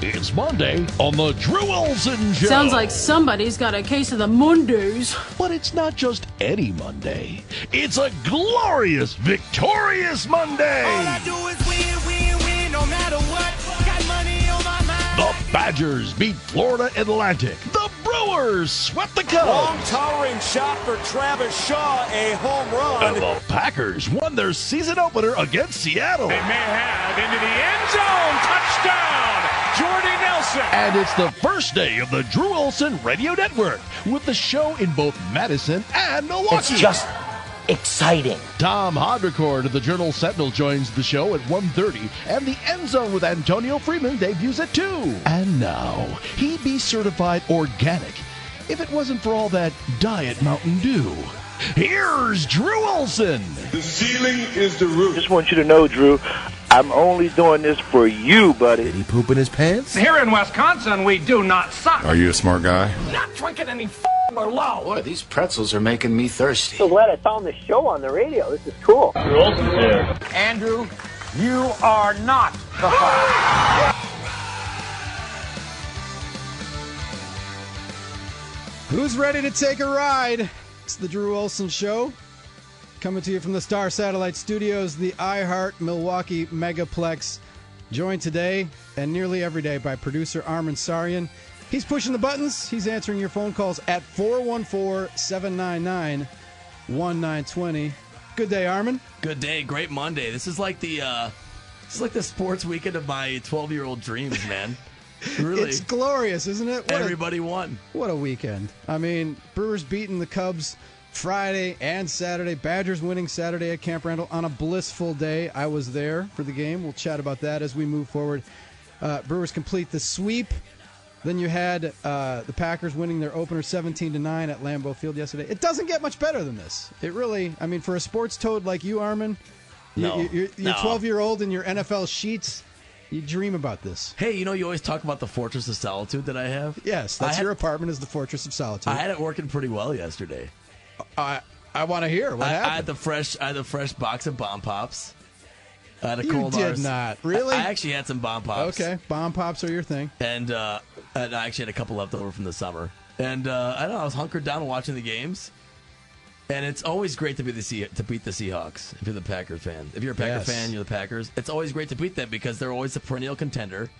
It's Monday on the Drew Olson Show. Sounds like somebody's got a case of the Mondays. But it's not just any Monday. It's a glorious, victorious Monday. All I do is win, win, win, no matter what. Got money on my mind. The Badgers beat Florida Atlantic. The Brewers swept the Cubs. Long towering shot for Travis Shaw, a home run. And the Packers won their season opener against Seattle. They may have into the end zone. Touchdown, Jordy Nelson. And it's the first day of the Drew Olson Radio Network with the show in both Madison and Milwaukee. It's just exciting. Tom Haudricourt of the Journal Sentinel joins the show at 1.30, and the End Zone with Antonio Freeman debuts at 2. And now, he'd be certified organic if it wasn't for all that Diet Mountain Dew. Here's Drew Olson. The ceiling is the roof. Just want you to know, Drew, I'm only doing this for you, buddy. Did he poop in his pants? Here in Wisconsin, we do not suck. Are you a smart guy? Not drinking any f- Merlot. Boy, these pretzels are making me thirsty. So glad I found this show on the radio. This is cool. Drew Olson's here. Andrew, you are not the father. Who's ready to take a ride? It's the Drew Olson Show. Coming to you from the Star Satellite Studios, the iHeart Milwaukee Megaplex. Joined today and nearly every day by producer Armin Sarian. He's pushing the buttons. He's answering your phone calls at 414 799 1920. Good day, Armin. Good day. Great Monday. This is like the uh, this is like the sports weekend of my 12 year old dreams, man. Really, it's glorious, isn't it? What Everybody a, won. What a weekend! I mean, Brewers beating the Cubs Friday and Saturday. Badgers winning Saturday at Camp Randall on a blissful day. I was there for the game. We'll chat about that as we move forward. Uh, Brewers complete the sweep. Then you had uh, the Packers winning their opener 17 to 9 at Lambeau Field yesterday. It doesn't get much better than this. It really, I mean, for a sports toad like you, Armin, no, you, are 12 year old in your NFL sheets. You dream about this. Hey, you know, you always talk about the fortress of solitude that I have. Yes, that's had, your apartment is the fortress of solitude. I had it working pretty well yesterday. I I want to hear what I, happened. I had the fresh, I had the fresh box of bomb pops. I had a you did not really. I, I, actually had some bomb pops. Okay, bomb pops are your thing. And, uh, and I actually had a couple left over from the summer. And uh, I don't know, I was hunkered down watching the games. And it's always great to be the sea- to beat the Seahawks if you're the Packers fan. If you're a Packer Yes. fan, you're the Packers. It's always great to beat them because they're always a perennial contender.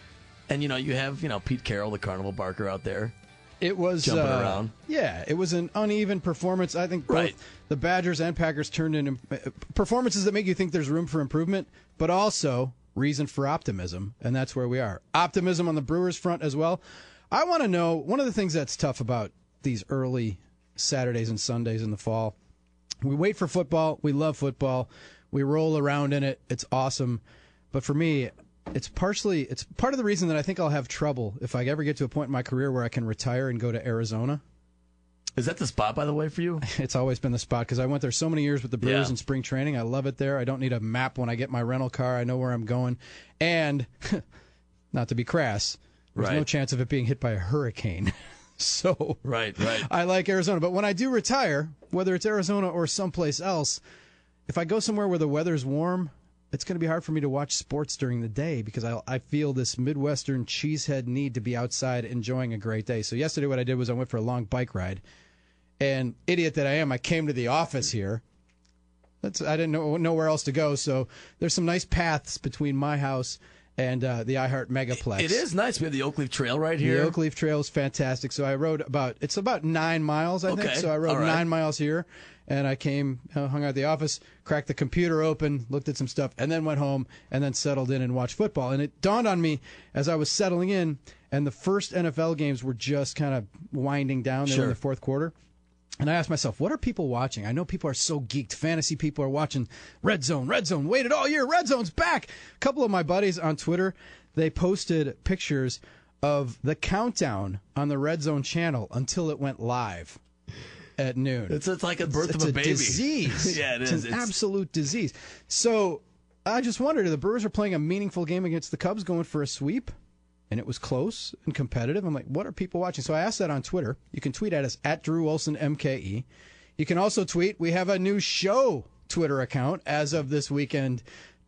And you know, you have you know Pete Carroll, the carnival barker out there. It was Jumping uh, around. Yeah, it was an uneven performance. I think both Right. the Badgers and Packers turned in uh, performances that make you think there's room for improvement, but also reason for optimism, and that's where we are. Optimism on the Brewers front as well. I want to know one of the things that's tough about these early Saturdays and Sundays in the fall. We wait for football. We love football. We roll around in it. It's awesome. But for me, it's partially it's part of the reason that I think I'll have trouble if I ever get to a point in my career where I can retire and go to Arizona. Is that the spot, by the way, for you? It's always been the spot because I went there so many years with the Brewers Yeah. in spring training. I love it there. I don't need a map when I get my rental car. I know where I'm going. And not to be crass, there's no chance of it being hit by a hurricane. so Right, right. I like Arizona. But when I do retire, whether it's Arizona or someplace else, if I go somewhere where the weather's warm, it's going to be hard for me to watch sports during the day because I, I feel this Midwestern cheesehead need to be outside enjoying a great day. So yesterday, what I did was I went for a long bike ride, and idiot that I am, I came to the office here. That's I didn't know nowhere else to go. So there's some nice paths between my house and uh, the iHeart Megaplex. It is nice. We have the Oak Leaf Trail right here. The Oak Leaf Trail is fantastic. So I rode about it's about nine miles, I think. So I rode right. nine miles here, and I came, uh, hung out at the office, cracked the computer open, looked at some stuff, and then went home and then settled in and watched football. And it dawned on me as I was settling in, and the first NFL games were just kind of winding down. They were in the fourth quarter. And I asked myself, what are people watching? I know people are so geeked. Fantasy people are watching Red Zone. Red Zone waited all year. Red Zone's back. A couple of my buddies on Twitter, they posted pictures of the countdown on the Red Zone channel until it went live at noon. It's, it's like a birth it's of a, baby. disease. yeah, it it's is. an It's- absolute disease. So I just wondered the Brewers are playing a meaningful game against the Cubs, going for a sweep, and it was close and competitive. I'm like, what are people watching? So I asked that on Twitter. You can tweet at us at Drew Olson MKE. You can also tweet. We have a new show Twitter account as of this weekend.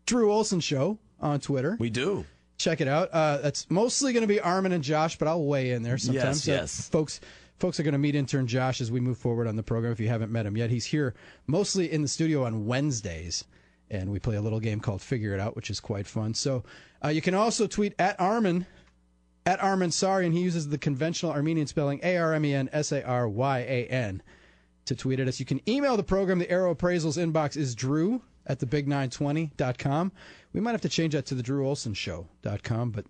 Drew Olson Show on Twitter. We do. Check it out. Uh, that's mostly going to be Armin and Josh, but I'll weigh in there sometimes. Yes, Uh, yes. folks, folks are going to meet intern Josh as we move forward on the program. If you haven't met him yet, he's here mostly in the studio on Wednesdays, and we play a little game called Figure It Out, which is quite fun. So uh, you can also tweet at Armin, at Armin Sari, and he uses the conventional Armenian spelling A R M E N S A R Y A N to tweet at us. You can email the program. The Arrow Appraisals inbox is drew at thebig920.com. We might have to change that to the Drew Olson Show.com, but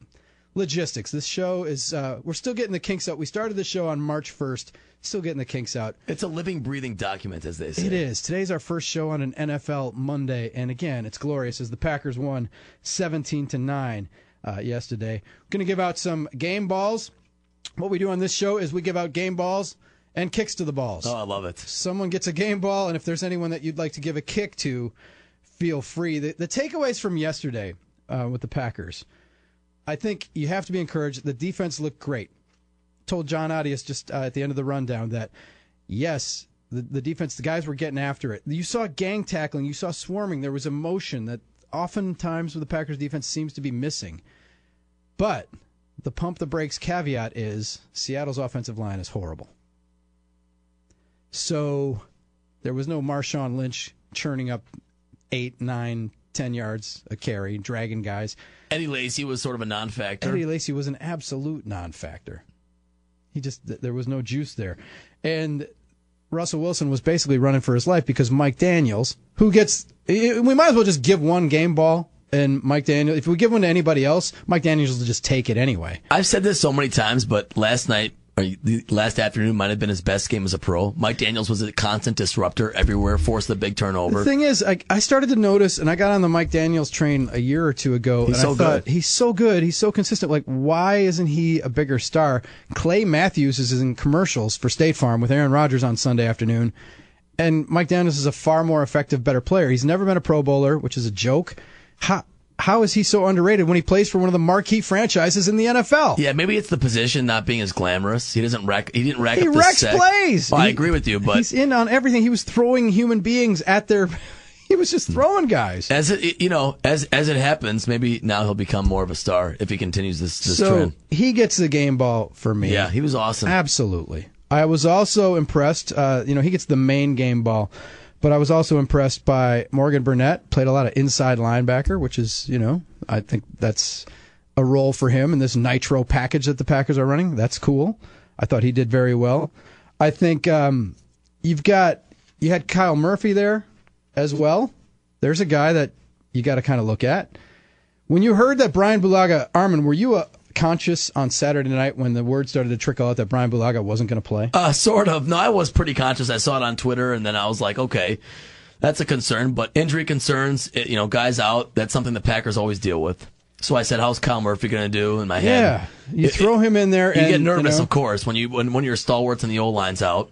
logistics. This show is, uh, we're still getting the kinks out. We started the show on March 1st, still getting the kinks out. It's a living, breathing document, as they say. It is. Today's our first show on an NFL Monday, and again, it's glorious as the Packers won 17 to 9 uh, yesterday. We're going to give out some game balls. What we do on this show is we give out game balls and kicks to the balls. Oh, I love it. Someone gets a game ball, and if there's anyone that you'd like to give a kick to, feel free. The, the takeaways from yesterday uh, with the Packers, I think you have to be encouraged. The defense looked great. Told John Adias just uh, at the end of the rundown that yes, the, the defense, the guys were getting after it. You saw gang tackling, you saw swarming. There was emotion that oftentimes with the Packers defense seems to be missing. But the pump the brakes caveat is Seattle's offensive line is horrible. So there was no Marshawn Lynch churning up eight, nine, ten yards a carry, dragging guys. Eddie Lacy was sort of a non-factor. Eddie Lacy was an absolute non-factor. He just there was no juice there, and Russell Wilson was basically running for his life because Mike Daniels, who gets, we might as well just give one game ball. And Mike Daniels, if we give one to anybody else, Mike Daniels will just take it anyway. I've said this so many times, but last night last afternoon might have been his best game as a pro. Mike Daniels was a constant disruptor everywhere, forced the big turnover. The thing is, I, I started to notice, and I got on the Mike Daniels train a year or two ago. He's and so I thought, good. He's so good. He's so consistent. Like, why isn't he a bigger star? Clay Matthews is in commercials for State Farm with Aaron Rodgers on Sunday afternoon, and Mike Daniels is a far more effective, better player. He's never been a Pro Bowler, which is a joke. How how is he so underrated when he plays for one of the marquee franchises in the NFL? Yeah, maybe it's the position not being as glamorous. He doesn't rack. He didn't rack He wrecks plays. Well, I agree with you, but he's in on everything. He was throwing human beings at their. He was just throwing guys. as it you know, as as it happens, maybe now he'll become more of a star if he continues this this so trend. he gets the game ball for me. Yeah, he was awesome. Absolutely. I was also impressed. Uh, you know, he gets the main game ball, but I was also impressed by Morgan Burnett. Played a lot of inside linebacker, which is, you know, I think that's a role for him in this nitro package that the Packers are running. That's cool. I thought he did very well. I think um, you've got you had Kyle Murphy there as well. There's a guy that you got to kind of look at. When you heard that Brian Bulaga, Armin, were you uh, conscious on Saturday night when the word started to trickle out that Brian Bulaga wasn't going to play? Uh, sort of. No, I was pretty conscious. I saw it on Twitter, and then I was like, okay, that's a concern. But injury concerns, it, you know, guys out, that's something the Packers always deal with. So I said, how's Kyle Murphy going to do in my head? Yeah, you throw him in there, You and get nervous, you know, of course, when you when when your stalwarts and the O line's out.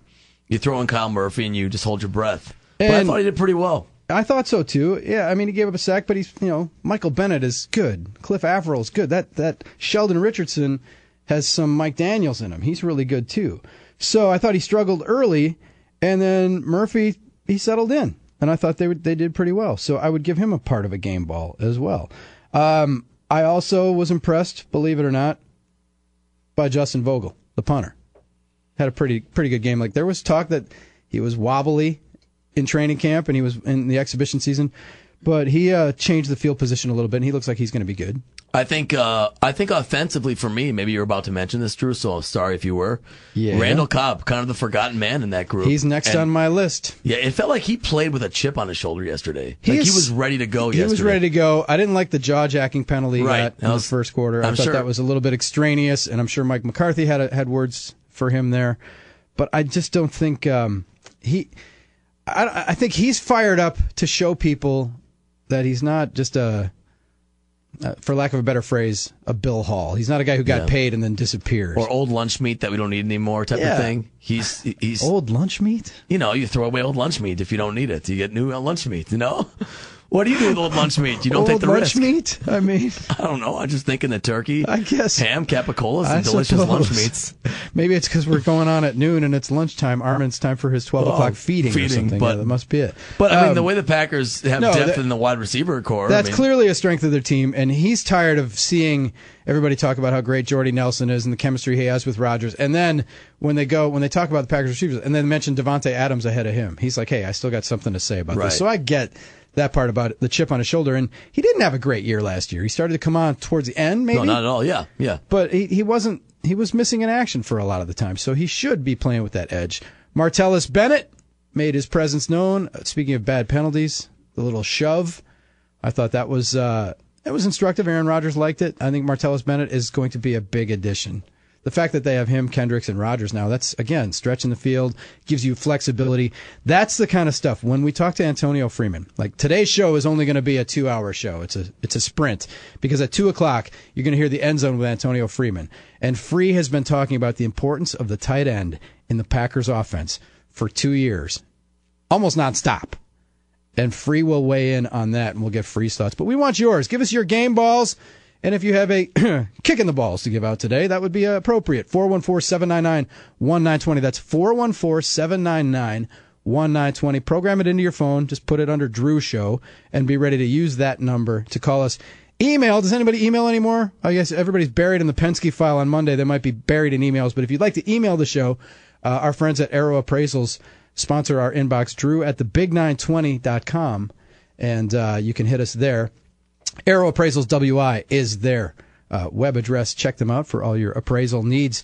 You throw in Kyle Murphy and you just hold your breath. but I thought he did pretty well. I thought so too. Yeah, I mean he gave up a sack, but he's you know Michael Bennett is good. Cliff Avril's good. That that Sheldon Richardson has some Mike Daniels in him. He's really good too. So I thought he struggled early, and then Murphy he settled in, and I thought they would, they did pretty well. So I would give him a part of a game ball as well. Um, I also was impressed, believe it or not, by Justin Vogel, the punter. Had a pretty pretty good game. Like there was talk that he was wobbly in training camp and he was in the exhibition season, but he uh, changed the field position a little bit and he looks like he's going to be good. I think uh, I think offensively for me, maybe you're about to mention this, Drew. So sorry if you were. Yeah. Randall Cobb, kind of the forgotten man in that group. He's next And- on my list. Yeah, it felt like he played with a chip on his shoulder yesterday. He like is- he was ready to go. He yesterday. was ready to go. I didn't like the jaw jacking penalty Right. in was- the first quarter. I I'm thought sure- that was a little bit extraneous, and I'm sure Mike McCarthy had a, had words for him there. but I just don't think um, he. I, I think he's fired up to show people that he's not just a, uh, for lack of a better phrase, a Bill Hall. He's not a guy who got Yeah. paid and then disappeared. Or old lunch meat that we don't need anymore, type Yeah. of thing. He's he's old lunch meat. You know, you throw away old lunch meat if you don't need it. You get new lunch meat. You know, what do you do with old lunch meat? You don't take Old the lunch risk. meat. I mean, I don't know. I'm just thinking the turkey, I guess ham, capicolas, I and delicious lunch suppose. meats. Maybe it's because we're going on at noon and it's lunchtime. Armin's time for his twelve Oh, o'clock feeding, or feeding, something. but- yeah, that must be it. But I mean, Um, the way the Packers have no, depth that- in the wide receiver corps. That's I mean, clearly a strength of their team, and he's tired of seeing everybody talk about how great Jordy Nelson is and the chemistry he has with Rodgers. And then when they go, when they talk about the Packers receivers, and then mention Davante Adams ahead of him, he's like, "Hey, I still got something to say about Right. this." So I get that part about the chip on his shoulder. And he didn't have a great year last year. He started to come on towards the end, maybe. No, not at all. Yeah, yeah. But he, he wasn't. He was missing in action for a lot of the time, so he should be playing with that edge. Martellus Bennett made his presence known. Uh, Speaking of bad penalties, the little shove, I thought that was uh, that was instructive. Aaron Rodgers liked it. I think Martellus Bennett is going to be a big addition. The fact that they have him, Kendricks, and Rodgers now, that's again stretching the field, gives you flexibility. That's the kind of stuff. When we talk to Antonio Freeman, like today's show is only going to be a two-hour show. It's a it's a sprint because at two o'clock you're going to hear the end zone with Antonio Freeman, and Free has been talking about the importance of the tight end in the Packers offense for two years, almost nonstop. And Free will weigh in on that, and we'll get Free's thoughts. But we want yours. Give us your game balls. And if you have a kick in the balls to give out today, that would be appropriate. 414 799 1920. That's 414 799 1920. Program it into your phone. Just put it under Drew Show and be ready to use that number to call us. Email. Does anybody email anymore? I guess everybody's buried in the Penske file on Monday. They might be buried in emails. But if you'd like to email the show, uh, our friends at Arrow Appraisals sponsor our inbox. Drew at thebig920.com. And uh, you can hit us there. Arrow Appraisals WI is their uh, web address. Check them out for all your appraisal needs.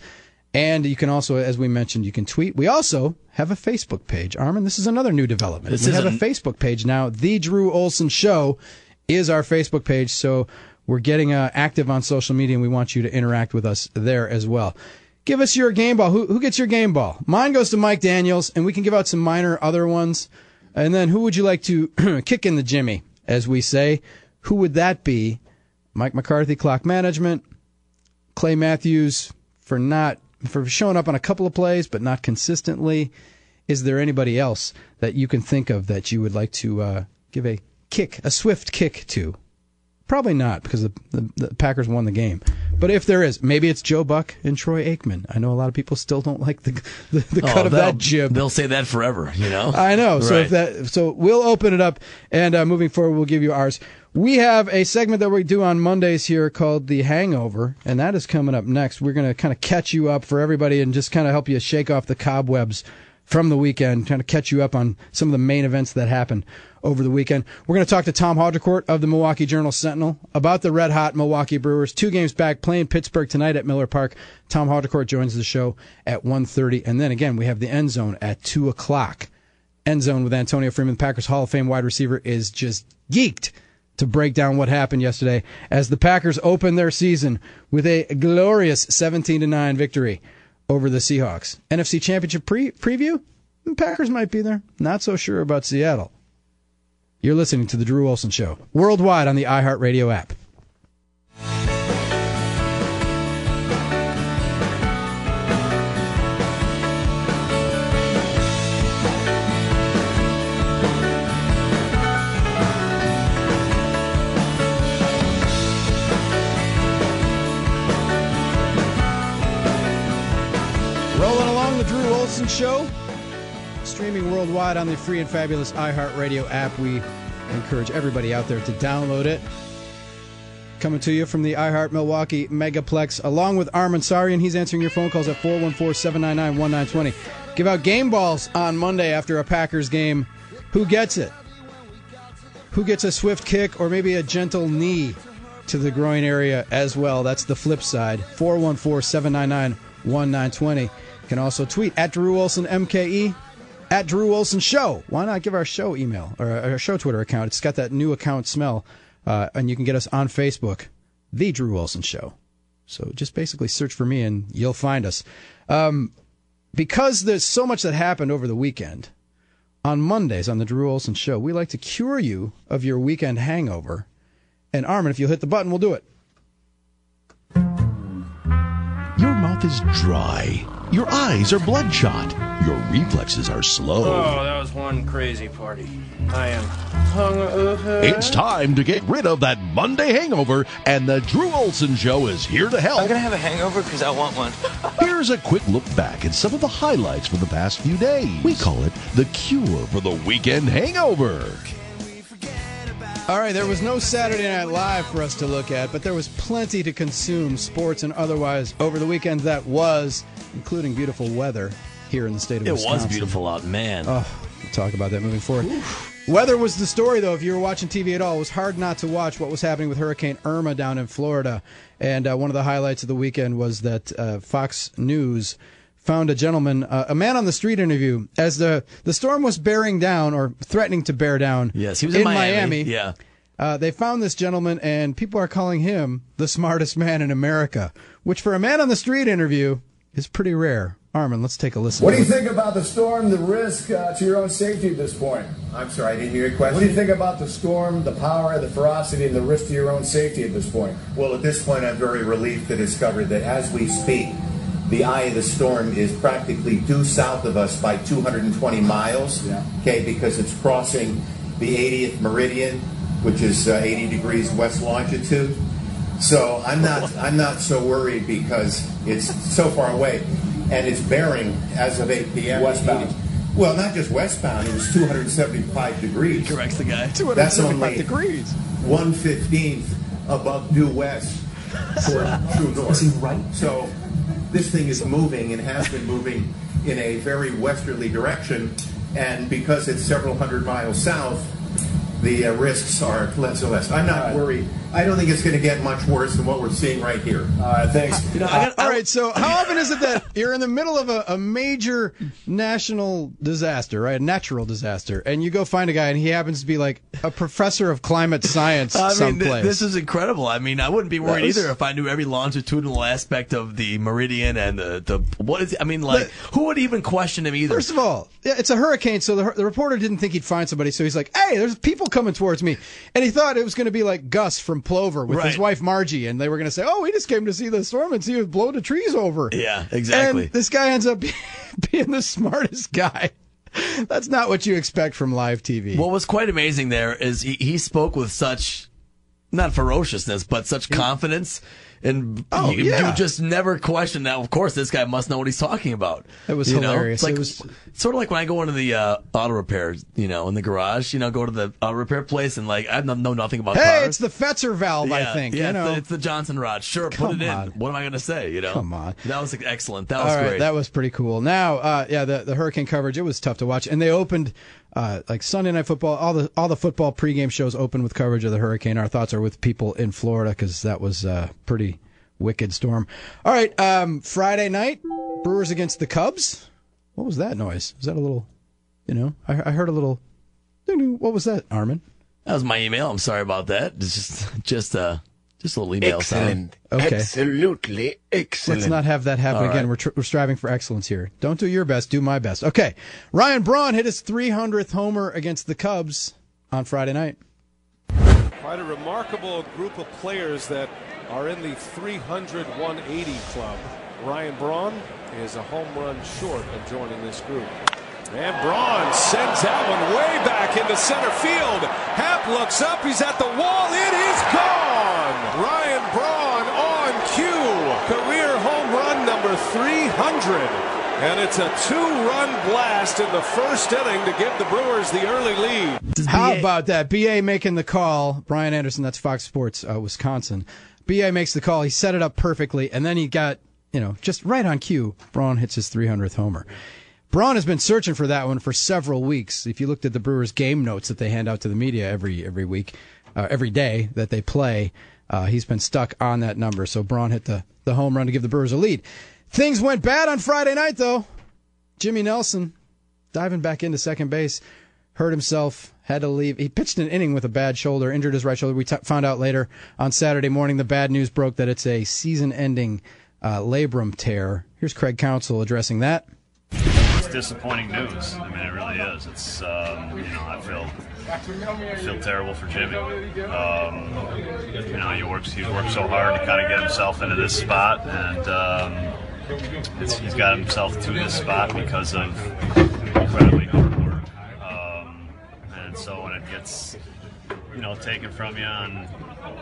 And you can also, as we mentioned, you can tweet. We also have a Facebook page. Armin, this is another new development. This we have a a- Facebook page now. The Drew Olson Show is our Facebook page. So we're getting uh, active on social media, and we want you to interact with us there as well. Give us your game ball. Who, who gets your game ball? Mine goes to Mike Daniels, and we can give out some minor other ones. And then who would you like to kick in the Jimmy, as we say? Who would that be? Mike McCarthy, clock management. Clay Matthews for not for showing up on a couple of plays but not consistently. Is there anybody else that you can think of that you would like to uh, give a kick, a swift kick to? Probably not because the, the, the Packers won the game. But if there is, maybe it's Joe Buck and Troy Aikman. I know a lot of people still don't like the the, the Oh, cut of that jib. They'll say that forever. You know. I know. So if that, so we'll open it up, and uh, moving forward, we'll give you ours. We have a segment that we do on Mondays here called the Hangover, and that is coming up next. We're going to kind of catch you up for everybody and just kind of help you shake off the cobwebs from the weekend, kind of catch you up on some of the main events that happened over the weekend. We're going to talk to Tom Haudricourt of the Milwaukee Journal Sentinel about the red hot Milwaukee Brewers. Two games back, playing Pittsburgh tonight at Miller Park. Tom Haudricourt joins the show at 1.30. And then again, we have the end zone at 2 o'clock. End zone with Antonio Freeman. Packers Hall of Fame wide receiver is just geeked to break down what happened yesterday as the Packers open their season with a glorious 17 to 9 victory over the Seahawks. NFC Championship pre- preview? Packers might be there. Not so sure about Seattle. You're listening to The Drew Olson Show, worldwide on the iHeartRadio app. Show, streaming worldwide on the free and fabulous iHeartRadio app. We encourage everybody out there to download it. Coming to you from the iHeart Milwaukee Megaplex, along with Armin Sarian. He's answering your phone calls at 414 799 1920. Give out game balls on Monday after a Packers game. Who gets it? Who gets a swift kick or maybe a gentle knee to the groin area as well? That's the flip side. 414 799 1920. You can also tweet at Drew Olson MKE, at Drew Olson Show. Why not give our show email or our show Twitter account? It's got that new account smell. Uh, and you can get us on Facebook, The Drew Olson Show. So just basically search for me and you'll find us. Um, because there's so much that happened over the weekend, on Mondays on the Drew Olson Show, we like to cure you of your weekend hangover. And Armin, if you'll hit the button, we'll do it. Your mouth is dry. Your eyes are bloodshot. Your reflexes are slow. Oh, that was one crazy party. I am hungover. It's time to get rid of that Monday hangover, and the Drew Olson Show is here to help. I'm gonna have a hangover because I want one. Here's a quick look back at some of the highlights from the past few days. We call it the cure for the weekend hangover. All right, there was no Saturday Night Live for us to look at, but there was plenty to consume, sports and otherwise, over the weekend that was, including beautiful weather here in the state of It Wisconsin. was beautiful out, man. Oh, we'll talk about that moving forward. Weather was the story, though. If you were watching TV at all, it was hard not to watch what was happening with Hurricane Irma down in Florida. And uh, one of the highlights of the weekend was that uh, Fox News found a gentleman, uh, a man on the street interview, as the the storm was bearing down or threatening to bear down. Yes, he was in Miami. Yeah. Uh, they found this gentleman, and people are calling him the smartest man in America, which for a man on the street interview is pretty rare. Armin, let's take a listen. What do you think about the storm, the risk uh, to your own safety at this point? I'm sorry, I didn't hear your question. What do you think about the storm, the power, the ferocity, and the risk to your own safety at this point? Well, at this point, I'm very relieved to discover that as we speak, the eye of the storm is practically due south of us by 220 miles. Yeah. Okay, because it's crossing the 80th meridian, which is uh, 80 degrees west longitude. So I'm not I'm not so worried because it's so far away, and it's bearing as of 8 p.m. Westbound. Well, not just westbound. It was 275 degrees. Corrects the guy. That's 275 only degrees. one fifteenth above due west for true north. Is he right? So this thing is moving and has been moving in a very westerly direction, and because it's several hundred miles south, the uh, risks are less and less. I'm not worried. I don't think it's going to get much worse than what we're seeing right here. All right, thanks. You know, I got, All right, so how often is it that you're in the middle of a, a major national disaster, right? A natural disaster, and you go find a guy and he happens to be like a professor of climate science I mean, th- someplace. this is incredible. I mean, I wouldn't be worried was- either if I knew every longitudinal aspect of the meridian and the, the what is. I mean, like, who would even question him either? First of all, yeah, it's a hurricane, so the, the reporter didn't think he'd find somebody, so he's like, "Hey, there's people coming towards me," and he thought it was going to be like Gus from Plover with his wife Margie, and they were going to say, "Oh, we just came to see the storm and see it blow the trees over." Yeah, exactly. And this guy ends up being the smartest guy. That's not what you expect from live TV. What was quite amazing there is he, he spoke with such, not ferociousness, but such confidence. And Oh, you, yeah. you just never question that. Of course, this guy must know what he's talking about. It was You know? hilarious. It's like, It was- sort of like when I go into the uh, auto repair, you know, in the garage, you know, go to the auto repair place and like, I know know nothing about hey, cars. it's the Fetzer valve, I think. Yeah, you know, it's, the, it's the Johnson rod. Sure, Come put it in. on. What am I going to say? You know, Come on. That was excellent. That All was right, great. that was pretty cool. Now, uh, yeah, the, the hurricane coverage it was tough to watch, and they opened uh, like Sunday night football. All the all the football pregame shows open with coverage of the hurricane. Our thoughts are with people in Florida because that was a pretty wicked storm. All right, um, Friday night, Brewers against the Cubs. What was that noise? Was that a little? You know, I, I heard a little. What was that, Armin? that was my email. I'm sorry about that. It's just, just, uh, just a little email sound. Okay. Absolutely excellent. Let's not have that happen All again. right. We're, tr- we're striving for excellence here. Don't do your best, do my best. Okay. Ryan Braun hit his 300th homer against the Cubs on Friday night. Quite a remarkable group of players that are in the 300 180 club. Ryan Braun is a home run short of joining this group. And Braun sends that one way back into center field. Happ looks up. He's at the wall. It is gone. Ryan Braun on cue. Career home run number 300. And it's a two-run blast in the first inning to give the Brewers the early lead. How about that? BA making the call. Brian Anderson, that's Fox Sports, uh, Wisconsin. BA makes the call. He set it up perfectly, and then he got, you know, just right on cue. Braun hits his 300th homer. Braun has been searching for that one for several weeks. If you looked at the Brewers game notes that they hand out to the media every every week, uh, every day that they play, uh, he's been stuck on that number. So Braun hit the, the home run to give the Brewers a lead. Things went bad on Friday night, though. Jimmy Nelson diving back into second base, hurt himself, had to leave. He pitched an inning with a bad shoulder, injured his right shoulder. We t- found out later on Saturday morning the bad news broke that it's a season ending uh, labrum tear. Here's Craig Counsell addressing that. Disappointing news. I mean, it really is. It's um, you know, I feel I feel terrible for Jimmy. Um, you know, he works he worked so hard to kind of get himself into this spot, and um, he's got himself to this spot because of incredibly hard work. Um, and so when it gets you know taken from you on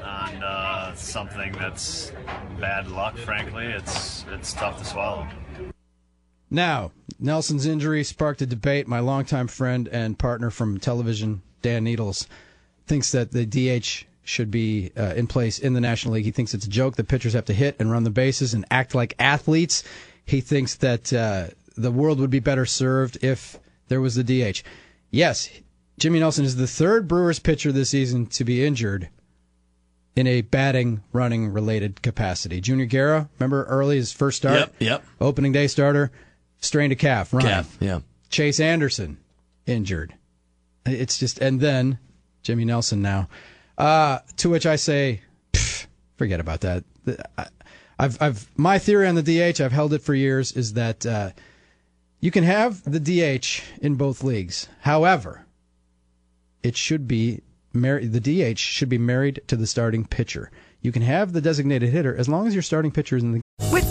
on uh, something that's bad luck, frankly, it's it's tough to swallow. Now, Nelson's injury sparked a debate. My longtime friend and partner from television, Dan Needles, thinks that the DH should be uh, in place in the National League. He thinks it's a joke that pitchers have to hit and run the bases and act like athletes. He thinks that uh, the world would be better served if there was the DH. Yes, Jimmy Nelson is the third Brewers pitcher this season to be injured in a batting, running related capacity. Junior Guerra, remember early his first start? Yep, yep. Opening day starter, strained a calf, running. Calf, yeah. Chase Anderson, injured. It's just, and then Jimmy Nelson now. Uh, to which I say, forget about that. I've, I've, my theory on the DH, I've held it for years, is that uh, you can have the DH in both leagues. However, it should be mar- the DH should be married to the starting pitcher. You can have the designated hitter as long as your starting pitcher is in the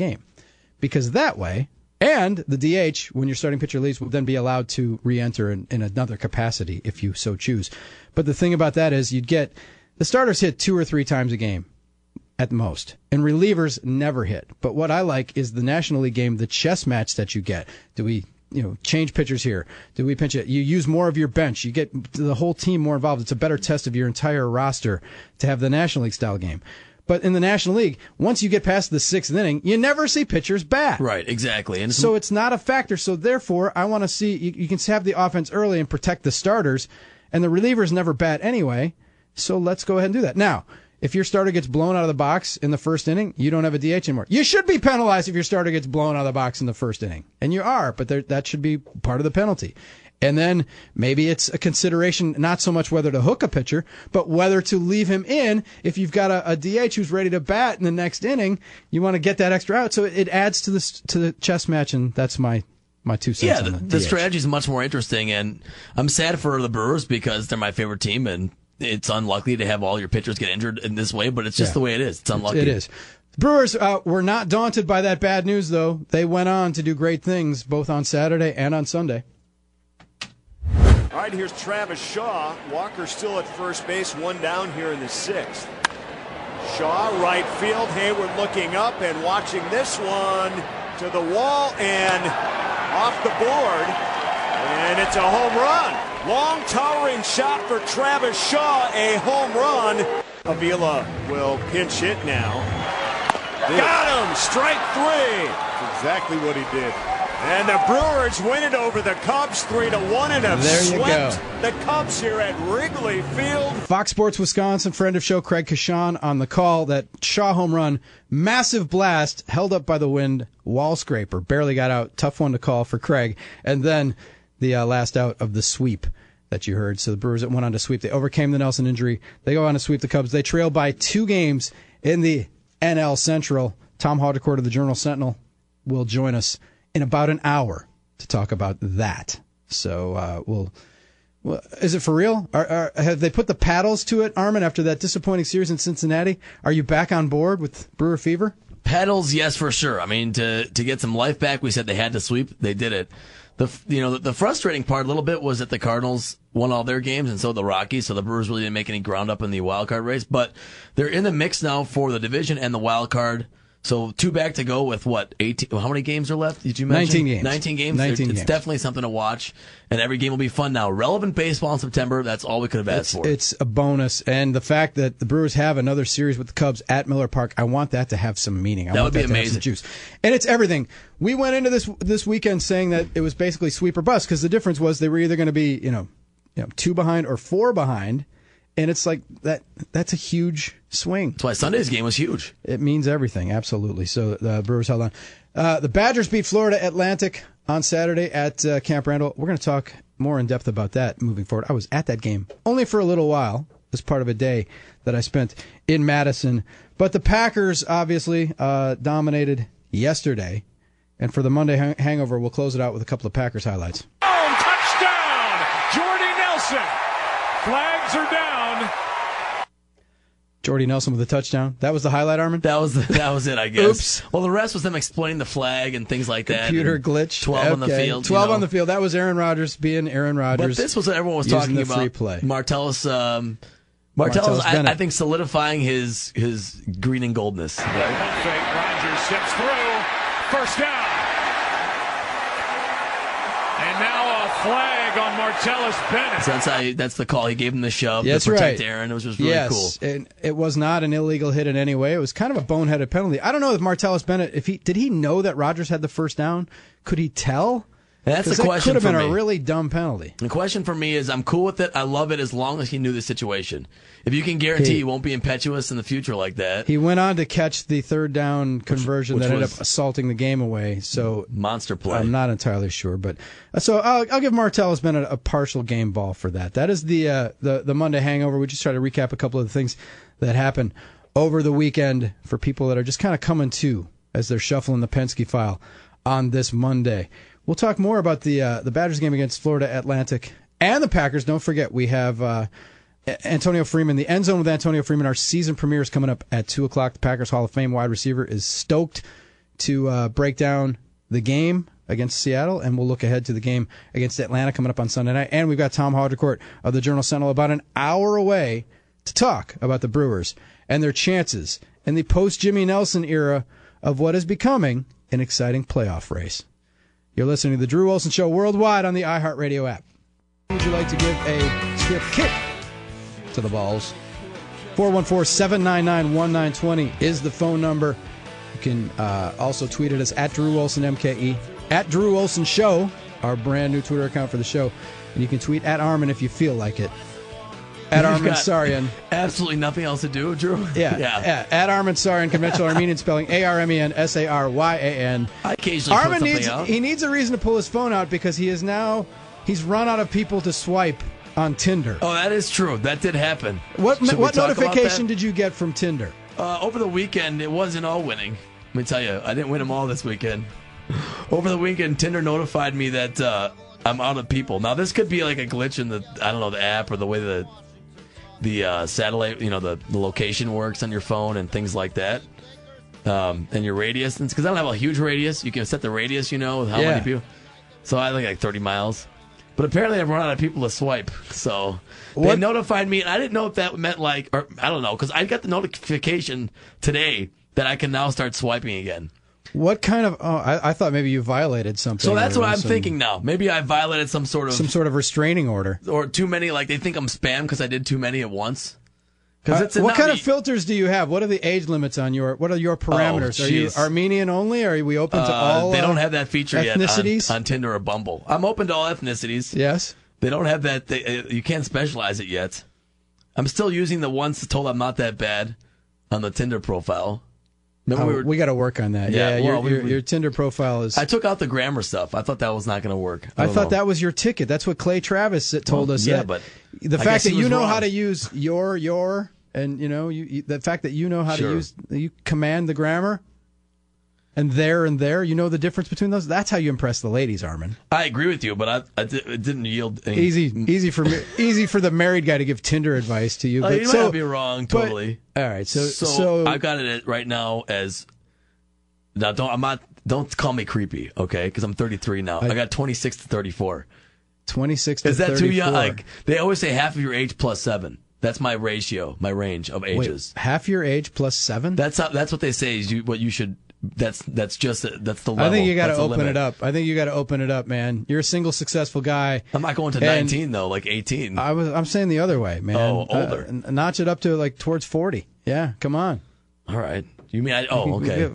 Game because that way and the DH when your starting pitcher leaves will then be allowed to re-enter in, in another capacity if you so choose. But the thing about that is you'd get the starters hit two or three times a game at most, and relievers never hit. But what I like is the National League game, the chess match that you get. Do we you know, change pitchers here? Do we pinch it? You use more of your bench. You get the whole team more involved. It's a better test of your entire roster to have the National League style game. But in the National League, once you get past the sixth inning, you never see pitchers bat. Right, exactly. And So it's not a factor. So therefore, I want to see you, you can have the offense early and protect the starters, and the relievers never bat anyway. So let's go ahead and do that. Now, if your starter gets blown out of the box in the first inning, you don't have a DH anymore. You should be penalized if your starter gets blown out of the box in the first inning, and you are. But there, that should be part of the penalty. And then maybe it's a consideration not so much whether to hook a pitcher, but whether to leave him in if you've got a, a DH who's ready to bat in the next inning. You want to get that extra out, so it, it adds to this to the chess match, and that's my my two cents. Yeah, on the, the, the strategy is much more interesting, and I'm sad for the Brewers because they're my favorite team, and it's unlucky to have all your pitchers get injured in this way. But it's just Yeah. the way it is. It's unlucky. It is. Brewers uh, were not daunted by that bad news, though. They went on to do great things both on Saturday and on Sunday. All right, here's Travis Shaw. Walker still at first base, one down here in the sixth. Shaw, right field. Heyward looking up and watching this one to the wall and off the board. And it's a home run. Long towering shot for Travis Shaw, a home run. Avila will pinch hit now. Got him! Strike three. That's exactly what he did. And the Brewers win it over the Cubs three to one and have There you swept the Cubs here at Wrigley Field. Fox Sports Wisconsin, friend of show Craig Coshun on the call. That Shaw home run, massive blast, held up by the wind, wall scraper, barely got out. Tough one to call for Craig. And then the uh, last out of the sweep that you heard. So the Brewers went on to sweep. They overcame the Nelson injury. They go on to sweep the Cubs. They trail by two games in the NL Central. Tom Haudricourt of the Journal Sentinel will join us in about an hour to talk about that. So uh, we'll. Well, is it for real? Are, are, have they put the paddles to it, Armin, after that disappointing series in Cincinnati? Are you back on board with Brewer Fever? Pedals, yes, for sure. I mean, to to get some life back, we said they had to sweep. They did it. The you know the, the frustrating part a little bit was that the Cardinals won all their games and so the Rockies, so the Brewers really didn't make any ground up in the wild card race. But they're in the mix now for the division and the wild card. So two back to go with what eighteen? How many games are left? Did you mention 19 games. Nineteen games. 19 it's games. definitely something to watch, and every game will be fun now. Relevant baseball in September. That's all we could have asked It's, for. it's a bonus, and the fact that the Brewers have another series with the Cubs at Miller Park, I want that to have some meaning. I That want would be that amazing. juice, and it's everything. We went into this this weekend saying that it was basically sweep or bust because the difference was they were either going to be you know, you know, two behind or four behind, and it's like that. That's a huge swing. That's why Sunday's game was huge. It means everything, absolutely. So the Brewers held on. Uh, the Badgers beat Florida Atlantic on Saturday at uh, Camp Randall. We're going to talk more in depth about that moving forward. I was at that game only for a little while as part of a day that I spent in Madison. But the Packers obviously uh, dominated yesterday. And for the Monday hang- hangover, we'll close it out with a couple of Packers highlights. Oh, touchdown! Jordy Nelson. Flags are down. Jordy Nelson with a touchdown. That was the highlight, Armin? That was that was it, I guess. Oops. Well, the rest was them explaining the flag and things like that. Computer glitch. Twelve on the Okay. field. you Twelve know. on the field. That was Aaron Rodgers being Aaron Rodgers. But this was what everyone was talking the about. Free play. Martellus, um, Martellus, Martellus I, I think solidifying his his green and goldness. Pump fake. Rodgers steps through. First down. And now a flag on Martellus Bennett. So that's how he, that's the call. He gave him the shove That's to protect right. Aaron. It was just really yes, cool. and it was not an illegal hit in any way. It was kind of a boneheaded penalty. I don't know if Martellus Bennett, if he did he know that Rodgers had the first down? Could he tell? That's the that question Could have for been a really dumb penalty. The question for me is, I'm cool with it. I love it as long as he knew the situation. If you can guarantee He- he won't be impetuous in the future like that, He went on to catch the third down conversion which that ended up assaulting the game away. So monster play. I'm not entirely sure, but uh, so I'll, I'll give been Bennett a partial game ball for that. That is the uh, the the Monday hangover. We just try to recap a couple of the things that happened over the weekend for people that are just kind of coming to as they're shuffling the Penske file on this Monday. We'll talk more about the uh, the Badgers game against Florida Atlantic and the Packers. Don't forget we have. Uh, Antonio Freeman, the end zone with Antonio Freeman. Our season premiere is coming up at two o'clock. The Packers Hall of Fame wide receiver is stoked to uh, break down the game against Seattle, and we'll look ahead to the game against Atlanta coming up on Sunday night. And we've got Tom Haudricourt of the Journal Sentinel about an hour away to talk about the Brewers and their chances in the post Jimmy Nelson era of what is becoming an exciting playoff race. You're listening to the Drew Olson Show worldwide on the iHeartRadio app. Would you like to give a swift kick to the balls? 414 799 1920 is the phone number. You can uh, also tweet at us at Drew Olson MKE, at Drew Olson Show, our brand new Twitter account for the show. And you can tweet at Armin if you feel like it. At Armin Sarian. Absolutely nothing else to do, Drew. Yeah, yeah. At Armin Sarian, conventional Armenian spelling A R M E N S A R Y A N. I occasionally Armin needs out. he needs a reason to pull his phone out because he is now he's run out of people to swipe on Tinder. Oh, that is true. That did happen. What Should what notification did you get from Tinder? Uh, over the weekend, it wasn't all winning. Let me tell you, I didn't win them all this weekend. Over the weekend, Tinder notified me that uh, I'm out of people. Now, this could be like a glitch in the I don't know the app or the way the the uh, satellite, you know, the, the location works on your phone and things like that. Um, and your radius, because I don't have a huge radius. You can set the radius, you know, with how Yeah. many people. So I think like 30 miles. But apparently, I've run out of people to swipe. So they What- notified me, and I didn't know if that meant like, or I don't know, because I got the notification today that I can now start swiping again. What kind of? Oh, I, I thought maybe you violated something. So that's or what I'm some- thinking now. Maybe I violated some sort of Some sort of restraining order. or too many. Like they think I'm spam because I did too many at once. Because Uh, it's what not kind me. of filters do you have? What are the age limits on your? What are your parameters? are you jeez. Armenian only? Are we open to Uh, all? they uh, don't have that feature ethnicities? yet on, on Tinder or Bumble. I'm open to all ethnicities. Yes. They don't have that. They, uh, you can't specialize it yet. I'm still using the once told I'm not that bad on the Tinder profile. Remember Oh, we we, got to work on that. Yeah, Yeah, well, your, we- your, Tinder profile is. I took out the grammar stuff. I thought that was not going to work. I don't thought know. that was your ticket. That's what Clay Travis told Well, us. yeah, that but the I fact that you know wrong. how to use your your and you know you, you the fact that you know how Sure. to use you command the grammar and there and there you know the difference between those. That's how you impress the ladies, Armin. I agree with you, but I, I di- it didn't yield any. Easy, easy for me, easy for the married guy to give Tinder advice to you. Oh, But you might so, not be wrong, totally. all right, so so, so, I've got it right now as now. Don't I'm not don't call me creepy, okay? Because I'm 33 now. I, got 26 to 34. 26 to Is that 34. too young? Like they always say, half of your age plus seven. That's my ratio, my range of Wait, ages. half your age plus seven? That's how. That's what they say. Is you what you should. That's that's just that's the level. I think you got to open it up. I think you got to open it up, man. You're a single successful guy. I'm not going to 19 though, like 18. I was. I'm saying the other way, man. Oh, older. Uh, notch it up to like towards 40. Yeah, come on. All right. You mean I? Oh, okay.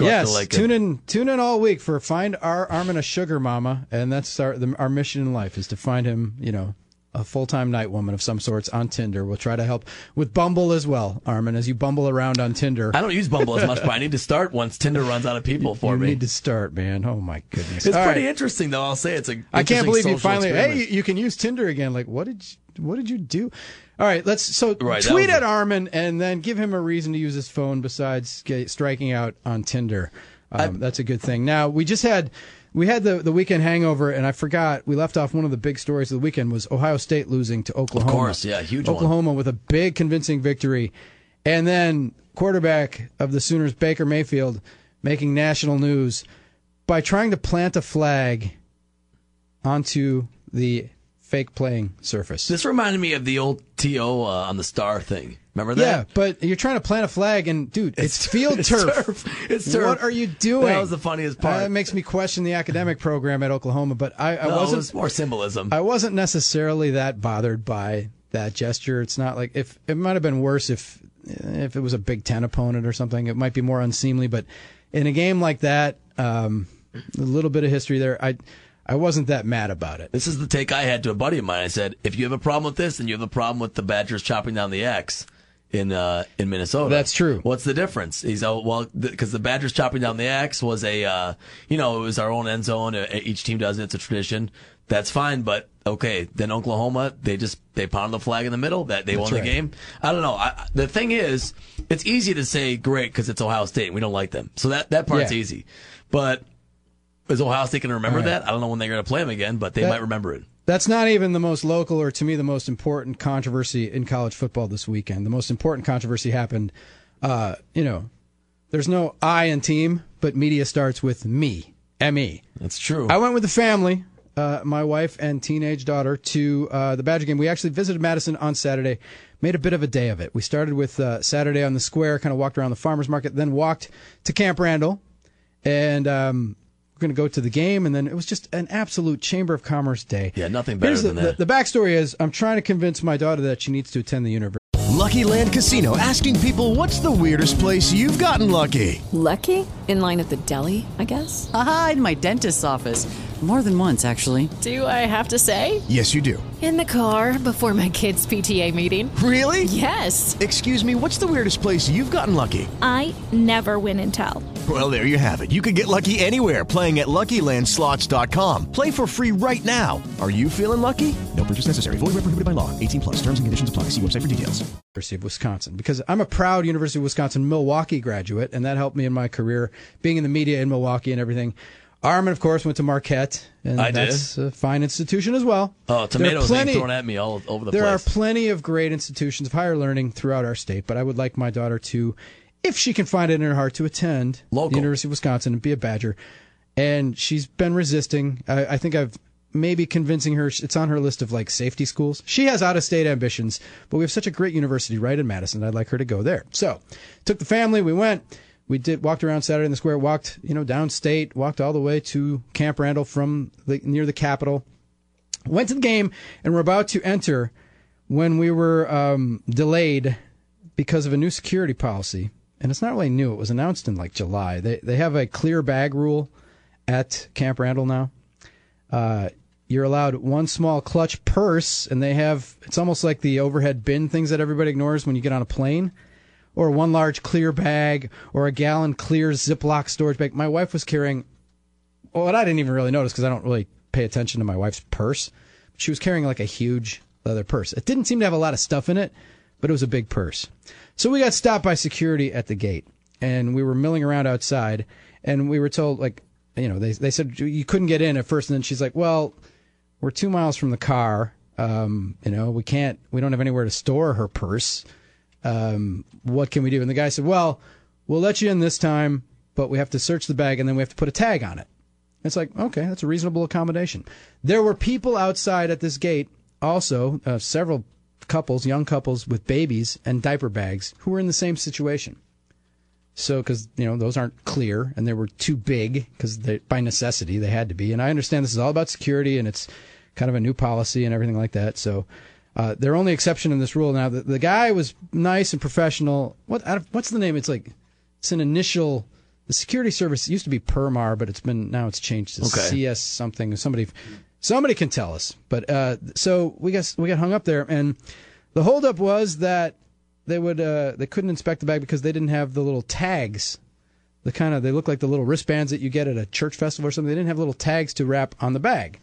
Yes, to like a- tune in, tune in all week for find our Armen a sugar mama, and that's our the, our mission in life is to find him, you know, a full time night woman of some sorts on Tinder. We'll try to help with Bumble as well, Armen, as you bumble around on Tinder. I don't use Bumble as much, but I need to start once Tinder runs out of people for you me. need to start, man. Oh my goodness, It's All pretty right. interesting, though. I'll say it's a. I can't believe you finally. experiment. Hey, you, you can use Tinder again. Like, what did you, what did you do? All right, let's so Right, tweet at Armen and then give him a reason to use his phone besides striking out on Tinder. Um, that's a good thing. Now we just had we had the the weekend hangover, and I forgot we left off one of the big stories of the weekend was Ohio State losing to Oklahoma. Of course, yeah, huge one. Oklahoma with a big convincing victory, and then quarterback of the Sooners Baker Mayfield making national news by trying to plant a flag onto the fake playing surface. This reminded me of the old To uh, on the Star thing. Remember that? Yeah, but you're trying to plant a flag, and dude, it's, field it's turf. turf. It's turf. What are you doing? That was the funniest part. That makes me question the academic program at Oklahoma. But I, I No, wasn't. was more symbolism. I wasn't necessarily that bothered by that gesture. It's not like if it might have been worse if if it was a Big Ten opponent or something. It might be more unseemly. But in a game like that, um, a little bit of history there. I I wasn't that mad about it. This is the take I had to a buddy of mine. I said, if you have a problem with this, then you have a problem with the Badgers chopping down the X in uh, in Minnesota. That's true. What's the difference? He's oh well because the Badgers chopping down the X was a uh, you know it was our own end zone. Uh, Each team does it. It's a tradition. That's fine. But okay, then Oklahoma they just they pounded the flag in the middle. That they That's won the right. game. I don't know. I, the thing is, it's easy to say great because it's Ohio State and we don't like them. So that that part's Yeah. easy. But is Ohio State going to remember right. that? I don't know when they're going to play them again, but they That- might remember it. That's not even the most local or to me the most important controversy in college football this weekend. The most important controversy happened, uh, you know, there's no I in team, but media starts with me, M-E. That's true. I went with the family, uh, my wife and teenage daughter, to uh, the Badger game. We actually visited Madison on Saturday, made a bit of a day of it. We started with uh, Saturday on the square, kind of walked around the farmers market, then walked to Camp Randall, and um, we're going to go to the game. And then it was just an absolute Chamber of Commerce day. Yeah, nothing better Here's the, than that. The, the backstory is I'm trying to convince my daughter that she needs to attend the university. Lucky Land Casino asking people what's the weirdest place you've gotten lucky? Lucky? In line at the deli, I guess? Aha, in my dentist's office. More than once, actually. Do I have to say? Yes, you do. In the car before my kids' PTA meeting. Really? Yes. Excuse me, what's the weirdest place you've gotten lucky? I never win and tell. Well, there you have it. You can get lucky anywhere playing at LuckyLandSlots.com. Play for free right now. Are you feeling lucky? No purchase necessary. Void where prohibited by law. 18 plus. Terms and conditions apply. See website for details. University of Wisconsin because I'm a proud University of Wisconsin Milwaukee graduate, and that helped me in my career being in the media in Milwaukee and everything. Armin, of course, went to Marquette, and I did. that's a fine institution as well. Oh, tomatoes plenty- being thrown at me all over the there place. There are plenty of great institutions of higher learning throughout our state, but I would like my daughter to, if she can find it in her heart, to attend the University of Wisconsin and be a Badger. And she's been resisting. I, I think I've maybe convincing her it's on her list of like safety schools. She has out of state ambitions, but we have such a great university right in Madison. I'd like her to go there. So, took the family. We went. We did walked around Saturday in the square. Walked you know downstate. Walked all the way to Camp Randall from the, near the Capitol. Went to the game and we're about to enter when we were um, delayed because of a new security policy. And it's not really new. It was announced in like July. They they have a clear bag rule at Camp Randall now. Uh, you're allowed one small clutch purse, and they have it's almost like the overhead bin things that everybody ignores when you get on a plane, or one large clear bag, or a gallon clear Ziploc storage bag. My wife was carrying, well, I didn't even really notice because I don't really pay attention to my wife's purse. She was carrying like a huge leather purse. It didn't seem to have a lot of stuff in it, but it was a big purse. So we got stopped by security at the gate, and we were milling around outside, and we were told like, you know, they they said you couldn't get in at first, and then she's like, well, we're two miles from the car. Um, you know, we can't, we don't have anywhere to store her purse. Um, what can we do? And the guy said, well, we'll let you in this time, but we have to search the bag and then we have to put a tag on it. It's like, okay, that's a reasonable accommodation. There were people outside at this gate, also, uh, several couples, young couples with babies and diaper bags, who were in the same situation. So, because you know those aren't clear and they were too big because by necessity they had to be. And I understand this is all about security and it's kind of a new policy and everything like that. So, uh, their only exception in this rule now. The, the guy was nice and professional. What what's the name? It's like it's an initial. The security service used to be Permar, but it's been now it's changed to Okay. CS something. Somebody somebody can tell us. But uh, so we got we got hung up there, and the holdup was that they would uh, they couldn't inspect the bag because they didn't have the little tags. The kind of they look like the little wristbands that you get at a church festival or something. They didn't have little tags to wrap on the bag,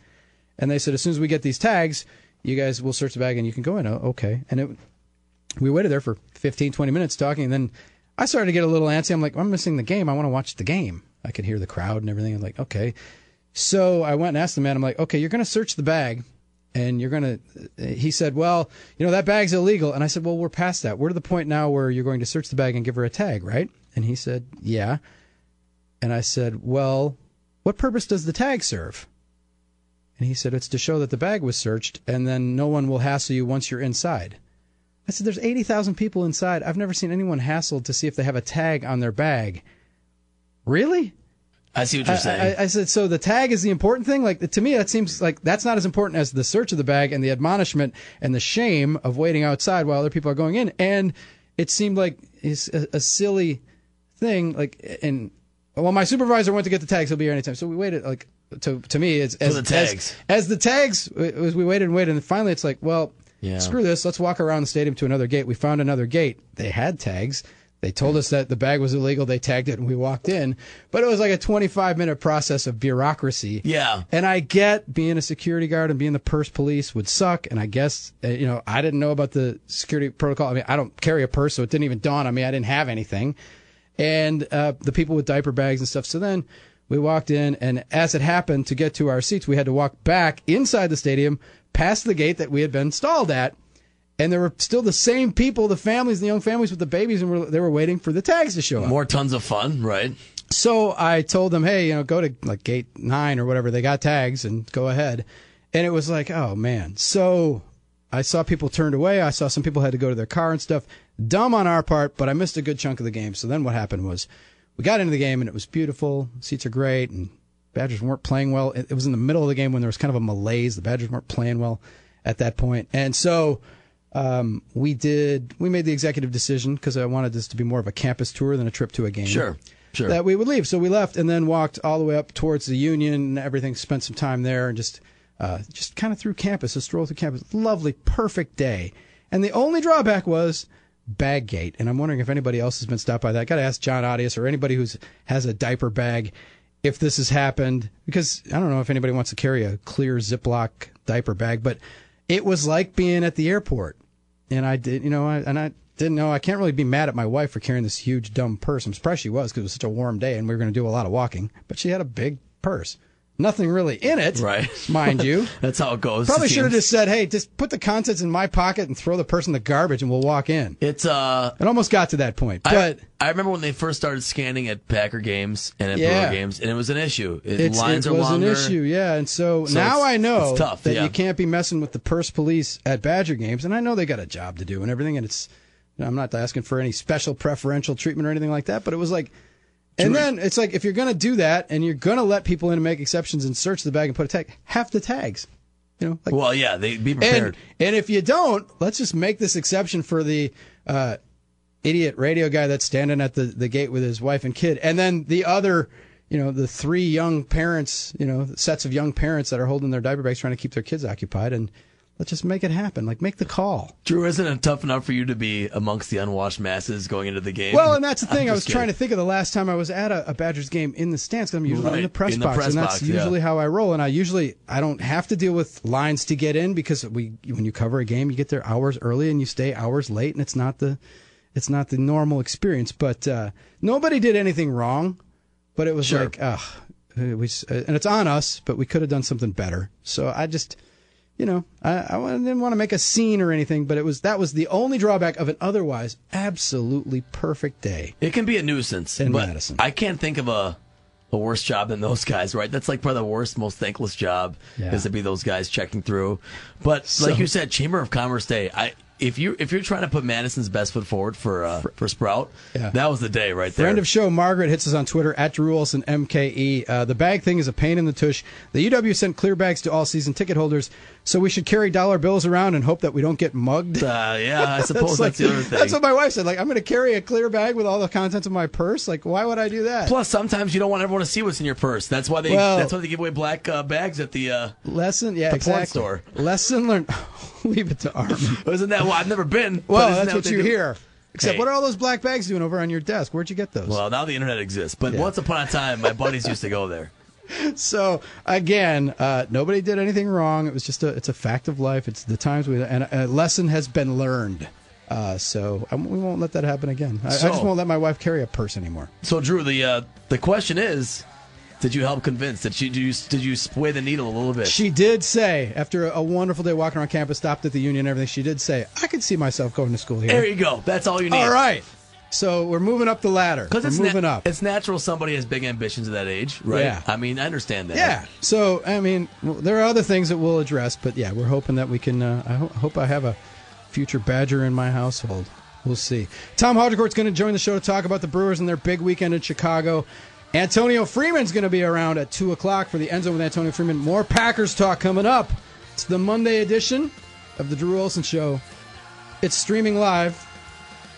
and they said as soon as we get these tags, you guys will search the bag and you can go in. Oh, okay, and it we waited there for 15, 20 minutes talking, and then I started to get a little antsy. I'm like, I'm missing the game. I want to watch the game. I could hear the crowd and everything. I'm like, okay. So I went and asked the man, I'm like, okay, you're going to search the bag and you're going to, he said, well, you know, that bag's illegal. And I said, well, we're past that. We're to the point now where you're going to search the bag and give her a tag, right? And he said, yeah. And I said, well, what purpose does the tag serve? And he said, it's to show that the bag was searched and then no one will hassle you once you're inside. I said, there's 80,000 people inside. I've never seen anyone hassled to see if they have a tag on their bag. Really? I see what you're I- saying. I, I said, so the tag is the important thing. Like to me, that seems like that's not as important as the search of the bag and the admonishment and the shame of waiting outside while other people are going in. And it seemed like it's a, a silly thing. Like, and well, my supervisor went to get the tags. He'll be here anytime. So we waited. Like to to me, it's as the tags. As, as the tags, as we waited and waited, and finally, it's like, well, Yeah. screw this. Let's walk around the stadium to another gate. We found another gate. They had tags. They told us that the bag was illegal. They tagged it and we walked in. But it was like a 25 minute process of bureaucracy. Yeah. And I get being a security guard and being the purse police would suck. And I guess, uh, you know, I didn't know about the security protocol. I mean, I don't carry a purse, so it didn't even dawn on me. I didn't have anything. And uh, the people with diaper bags and stuff. So then we walked in, and as it happened, to get to our seats, we had to walk back inside the stadium past the gate that we had been stalled at. And there were still the same people, the families, the young families with the babies, and were, they were waiting for the tags to show up. More tons of fun, right? So I told them, hey, you know, go to like gate nine or whatever. They got tags and go ahead. And it was like, oh man. So I saw people turned away. I saw some people had to go to their car and stuff. Dumb on our part, but I missed a good chunk of the game. So then what happened was we got into the game and it was beautiful. Seats are great and Badgers weren't playing well. It, was in the middle of the game when there was kind of a malaise. The Badgers weren't playing well at that point. And so um, we did, we made the executive decision because I wanted this to be more of a campus tour than a trip to a game Sure, sure. that we would leave. So we left and then walked all the way up towards the Union and everything. Spent some time there and just uh, just kind of through campus, a stroll through campus. Lovely, perfect day. And the only drawback was Baggate. And I'm wondering if anybody else has been stopped by that. I got to ask John Audius or anybody who's has a diaper bag if this has happened because I don't know if anybody wants to carry a clear Ziploc diaper bag, but it was like being at the airport. And I did, you know, I, and I didn't know. I can't really be mad at my wife for carrying this huge dumb purse. I'm surprised she was because it was such a warm day and we were going to do a lot of walking. But she had a big purse, nothing really in it, Right. mind you. That's how it goes. Probably it should have just said, "Hey, just put the contents in my pocket and throw the person the garbage, and we'll walk in." It's uh, it almost got to that point, but I, remember when they first started scanning at Packer games and at Yeah. Brewer games, and it was an issue. It, lines it was longer. an issue, yeah. And so, So now I know tough, that yeah. you can't be messing with the purse police at Badger games, and I know they got a job to do and everything. And it's, I'm not asking for any special preferential treatment or anything like that, but it was like, and then it's like if you're going to do that and you're going to let people in and make exceptions and search the bag and put a tag, half the tags. You know, like well, yeah, they be prepared. and, and if you don't, let's just make this exception for the uh, idiot radio guy that's standing at the, the gate with his wife and kid. And then the other, you know, the three young parents, you know, sets of young parents that are holding their diaper bags trying to keep their kids occupied. And let's just make it happen. Like, make the call. Drew, isn't it tough enough for you to be amongst the unwashed masses going into the game? Well, and that's the thing. I'm was just trying to think of the last time I was at a, a Badgers game in the stands. 'cause I'm usually in the press in the box, press and that's box, yeah. usually how I roll. And I usually I don't have to deal with lines to get in because we when you cover a game, you get there hours early and you stay hours late, and it's not the it's not the normal experience. But uh, nobody did anything wrong. But it was Sure. like, ugh, we, s- uh, and it's on us. But we could have done something better. So I just. You know, I, I didn't want to make a scene or anything, but it was that was the only drawback of an otherwise absolutely perfect day. It can be a nuisance in but Madison. I can't think of a a worse job than those guys, right? That's like probably the worst, most thankless job Yeah. is to be those guys checking through. But So- like you said, Chamber of Commerce Day. I if you if you're trying to put Madison's best foot forward for uh, for Sprout, Yeah. that was the day right there. Friend of show Margaret hits us on Twitter at Drew Olson MKE. Uh, the bag thing is a pain in the tush. The UW sent clear bags to all season ticket holders, so we should carry dollar bills around and hope that we don't get mugged. Uh, yeah, I suppose that's, the other thing. That's what my wife said. Like, I'm going to carry a clear bag with all the contents of my purse. Like, why would I do that? Plus, sometimes you don't want everyone to see what's in your purse. That's why they Well- that's why they give away black uh, bags at the uh, Lesson, yeah, the exactly. store. Lesson learned. Leave it to Armen. Isn't that? Well, I've never been. Well, that's that what they you do? hear. Except, Hey. what are all those black bags doing over on your desk? Where'd you get those? Well, now the internet exists, but Yeah. once upon a time, my buddies used to go there. so again, uh, nobody did anything wrong. It was just a it's a fact of life. It's the times we and a lesson has been learned. Uh, so I, we won't let that happen again. I, I just won't let my wife carry a purse anymore. So, Drew, the uh, the question is, did you help convince? Did she? did you, did you sway the needle a little bit? She did say after a wonderful day walking around campus, stopped at the union and everything. She did say I could see myself going to school here. there you go. That's all you need. All right. So we're moving up the ladder. Because it's moving na- up. It's natural somebody has big ambitions at that age, right? Yeah. I mean, I understand that. Yeah. So I mean, there are other things that we'll address, but yeah, we're hoping that we can. Uh, I ho- hope I have a future Badger in my household. We'll see. Tom Haudricourt's going to join the show to talk about the Brewers and their big weekend in Chicago. Antonio Freeman's going to be around at two o'clock for the end zone with Antonio Freeman. More Packers talk coming up. It's the Monday edition of the Drew Olson Show. It's streaming live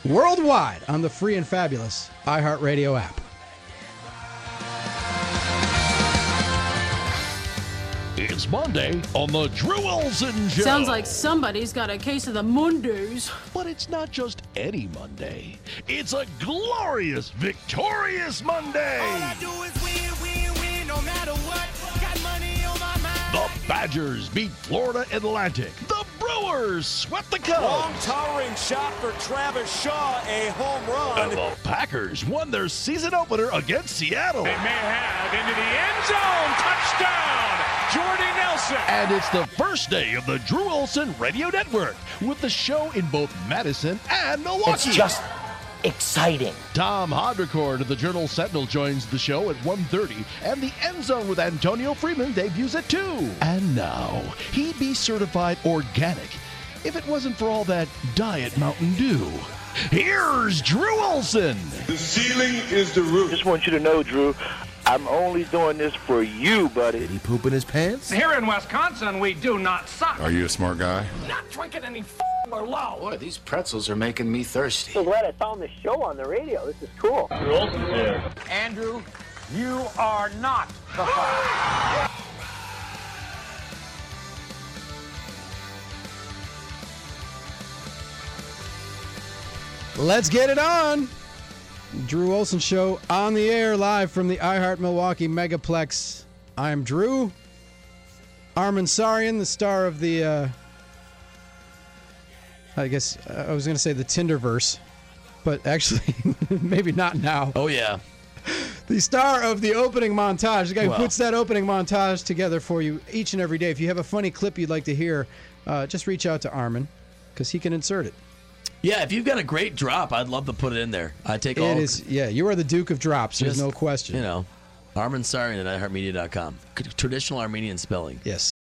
worldwide on the free and fabulous iHeartRadio app. It's Monday on the Drew Olson Show. Sounds like somebody's got a case of the Mondays. But it's not just any Monday. It's a glorious, victorious Monday. The Badgers beat Florida Atlantic. The Brewers swept the Cubs. Long towering shot for Travis Shaw, a home run. And run. the Packers won their season opener against Seattle. They may have into the end zone. Touchdown, Jordy Nelson. And it's the first day of the Drew Olson Radio Network with the show in both Madison and Milwaukee. It's just exciting. Tom Haudricourt of the Journal Sentinel joins the show at 1.30, and the End Zone with Antonio Freeman debuts at 2. And now, he'd be certified organic if it wasn't for all that Diet Mountain Dew. Here's Drew Olson. The ceiling is the roof. Just want you to know, Drew, I'm only doing this for you, buddy. Did he poop in his pants? Here in Wisconsin, we do not suck. Are you a smart guy? Not drinking any f- or low. Boy, these pretzels are making me thirsty. So glad I found this show on the radio. This is cool. Drew Olson's there. Andrew, you are not the father. Let's get it on. Drew Olson Show on the air live from the iHeart Milwaukee Megaplex. I'm Drew. Armen Saryan, the star of the, uh, I guess I was going to say the Tinderverse, but actually, maybe not now. Oh yeah. The star of the opening montage, the guy who puts that opening montage together for you each and every day. If you have a funny clip you'd like to hear, uh, just reach out to Armen because he can insert it. Yeah, if you've got a great drop, I'd love to put it in there. I take all. It is, yeah. You are the Duke of Drops. There's no question. You know, Armen Saryan at iHeartMedia.com. Traditional Armenian spelling. Yes.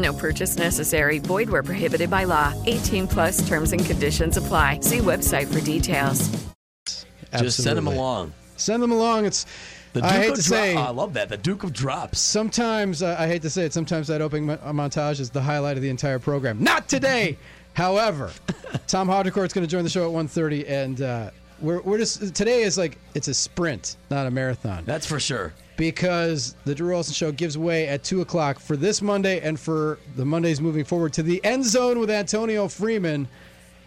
No purchase necessary. Void where prohibited by law. 18 plus terms and conditions apply. See website for details. Just send them along. Send them along. It's The Duke I hate of to Dro- say. Oh, I love that. The Duke of Drops. Sometimes uh, I hate to say it. Sometimes that opening mo- montage is the highlight of the entire program. Not today, however. Tom Haudricourt's going to join the show at 1.30, and uh, we're we're just today is like it's a sprint, not a marathon. That's for sure. Because the Drew Olson Show gives way at two o'clock for this Monday and for the Mondays moving forward to the end zone with Antonio Freeman.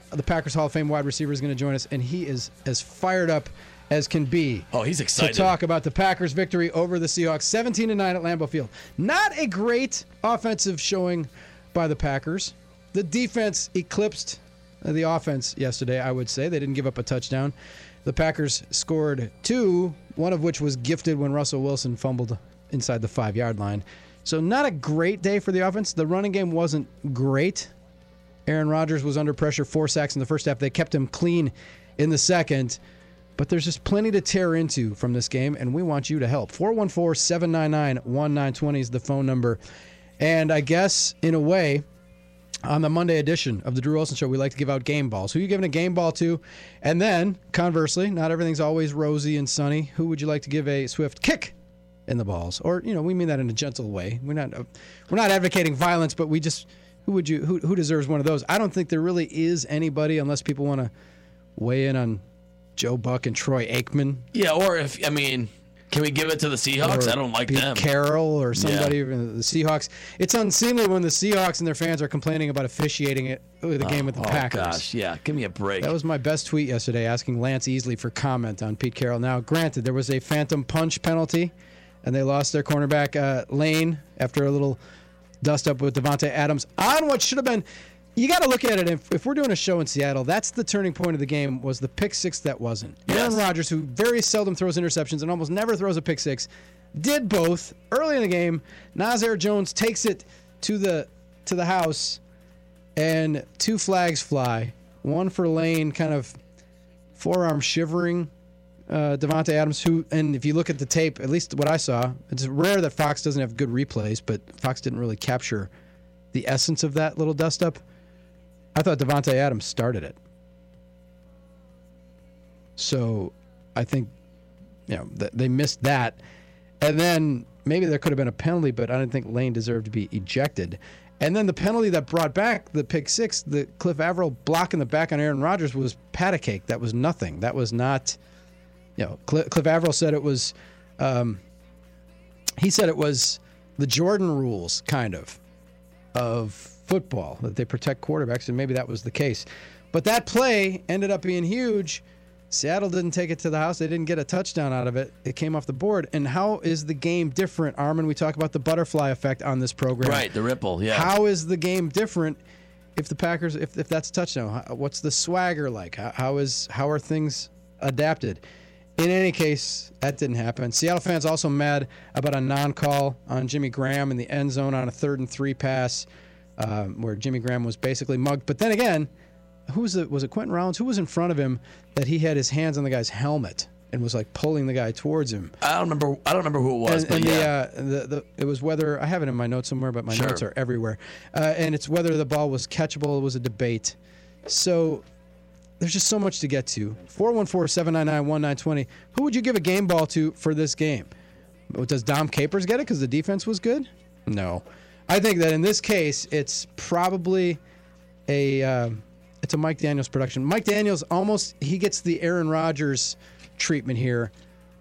The Packers Hall of Fame wide receiver is going to join us, and he is as fired up as can be. Oh, he's excited. To talk about the Packers' victory over the Seahawks, 17 to 9 at Lambeau Field. Not a great offensive showing by the Packers. The defense eclipsed the offense yesterday, I would say. They didn't give up a touchdown. The Packers scored two, one of which was gifted when Russell Wilson fumbled inside the five yard line. So, not a great day for the offense. The running game wasn't great. Aaron Rodgers was under pressure, four sacks in the first half. They kept him clean in the second. But there's just plenty to tear into from this game, and we want you to help. 414 799 1920 is the phone number. And I guess, in a way, on the Monday edition of the Drew Olson Show, we like to give out game balls. Who are you giving a game ball to? And then, conversely, not everything's always rosy and sunny. Who would you like to give a swift kick in the balls? Or, you know, we mean that in a gentle way. We're not uh, we're not advocating violence, but we just who would you who who deserves one of those? I don't think there really is anybody unless people want to weigh in on Joe Buck and Troy Aikman. Yeah, or if I mean, can we give it to the Seahawks? I don't like Pete them. Carroll or somebody Yeah. the Seahawks. It's unseemly when the Seahawks and their fans are complaining about officiating it the game with the oh, Packers. gosh, yeah, give me a break. That was my best tweet yesterday, asking Lance Easley for comment on Pete Carroll. Now, granted, there was a phantom punch penalty, and they lost their cornerback uh, Lane after a little dust up with Davante Adams on what should have been. You got to look at it. If, if we're doing a show in Seattle, that's the turning point of the game. Was the pick six that wasn't? Aaron Rodgers, who very seldom throws interceptions and almost never throws a pick six, did both early in the game. Nazair Jones takes it to the to the house, and two flags fly. One for Lane, kind of forearm shivering uh, Davante Adams, who, and if you look at the tape, at least what I saw, it's rare that Fox doesn't have good replays, but Fox didn't really capture the essence of that little dust up. I thought Davante Adams started it. So I think, you know, th- they missed that. And then maybe there could have been a penalty, but I didn't think Lane deserved to be ejected. And then the penalty that brought back the pick six, the Cliff Avril blocking the back on Aaron Rodgers was pat a cake. That was nothing. That was not, you know, Cliff, Cliff Avril said it was, um, he said it was the Jordan rules, kind of, of football, that they protect quarterbacks, and maybe that was the case. But that play ended up being huge. Seattle didn't take it to the house. They didn't get a touchdown out of it. It came off the board. And how is the game different, Armen? We talk about the butterfly effect on this program. Right, the ripple. Yeah. How is the game different if the Packers, if, if that's a touchdown? What's the swagger like? How, how is how are things adapted? In any case, that didn't happen. Seattle fans also mad about a non-call on Jimmy Graham in the end zone on a third and three pass, um, where Jimmy Graham was basically mugged. But then again, who was it? Was it Quinten Rollins? Who was in front of him that he had his hands on the guy's helmet and was like pulling the guy towards him? I don't remember. I don't remember who it was, and, but and yeah. the, uh, the the it was whether I have it in my notes somewhere, but my Sure. notes are everywhere. Uh, and it's whether the ball was catchable. It was a debate. So there's just so much to get to. 414-799-1920. Who would you give a game ball to for this game? Does Dom Capers get it because the defense was good? No. I think that in this case, it's probably a um, it's a Mike Daniels production. Mike Daniels almost he gets the Aaron Rodgers treatment here.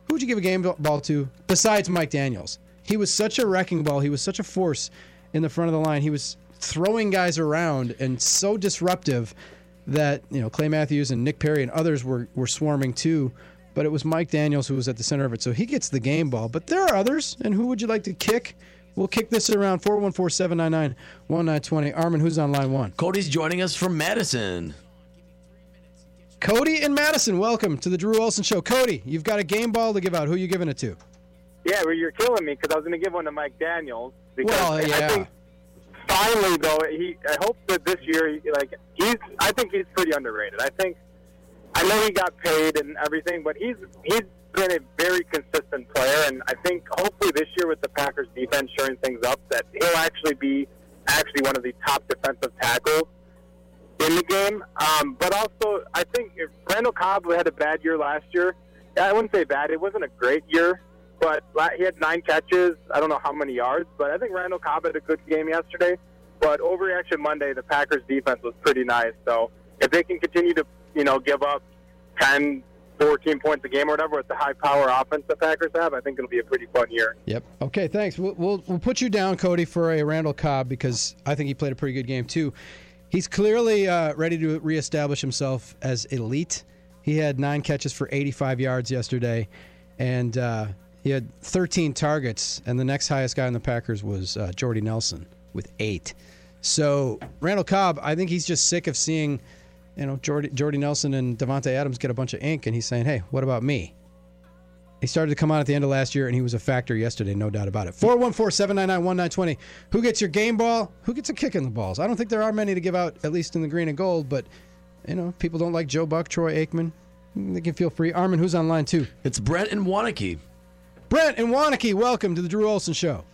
Who would you give a game ball to besides Mike Daniels? He was such a wrecking ball. He was such a force in the front of the line. He was throwing guys around and so disruptive that you know Clay Matthews and Nick Perry and others were were swarming too. But it was Mike Daniels who was at the center of it, so he gets the game ball. But there are others, and who would you like to kick? We'll kick this around 414-799-1920. Armen, who's on line one? Cody's joining us from Madison. Cody and Madison, welcome to the Drew Olson Show. Cody, you've got a game ball to give out. Who are you giving it to? Yeah, well, you're killing me because I was going to give one to Mike Daniels. Because Well, I yeah. think finally, though, he. I hope that this year, like he's. I think he's pretty underrated. I think. I know he got paid and everything, but he's he's been a very consistent player, and I think hopefully this year with the Packers defense shoring things up, that he'll actually be actually one of the top defensive tackles in the game. Um, but also, I think if Randall Cobb had a bad year last year. I wouldn't say bad. It wasn't a great year, but he had nine catches. I don't know how many yards, but I think Randall Cobb had a good game yesterday. But overreaction Monday, the Packers defense was pretty nice. So if they can continue to, you know, give up 10, 14 points a game or whatever with the high power offense the Packers have, I think it'll be a pretty fun year. Yep. Okay, thanks. We'll, we'll, we'll put you down, Cody, for a Randall Cobb because I think he played a pretty good game, too. He's clearly uh, ready to reestablish himself as elite He had nine catches for 85 yards yesterday, and uh, he had 13 targets. And the next highest guy on the Packers was uh, Jordy Nelson with eight. So Randall Cobb, I think he's just sick of seeing, you know, Jordy, Jordy Nelson and Davante Adams get a bunch of ink, and he's saying, "Hey, what about me?" He started to come on at the end of last year, and he was a factor yesterday, no doubt about it. 414 799 1920. Who gets your game ball? Who gets a kick in the balls? I don't think there are many to give out, at least in the green and gold, but, you know, people don't like Joe Buck, Troy Aikman. They can feel free. Armen, who's on line two? It's Brent and Waunakee. Brent and Waunakee, welcome to the Drew Olson Show.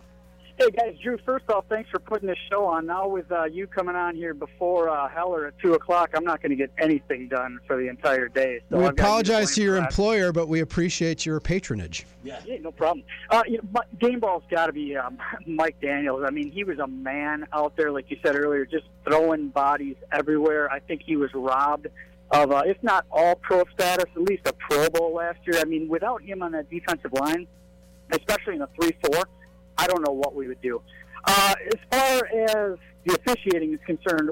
Hey guys, Drew. First off, thanks for putting this show on. Now with uh, you coming on here before uh, Heller at two o'clock, I'm not going to get anything done for the entire day. So we I've apologize to your that. employer, but we appreciate your patronage. Yeah, no problem. Uh, you know, game ball's got to be um, Mike Daniels. I mean, he was a man out there, like you said earlier, just throwing bodies everywhere. I think he was robbed of, uh, if not all pro status, at least a Pro Bowl last year. I mean, without him on that defensive line, especially in a three-four, I don't know what we would do. Uh, as far as the officiating is concerned,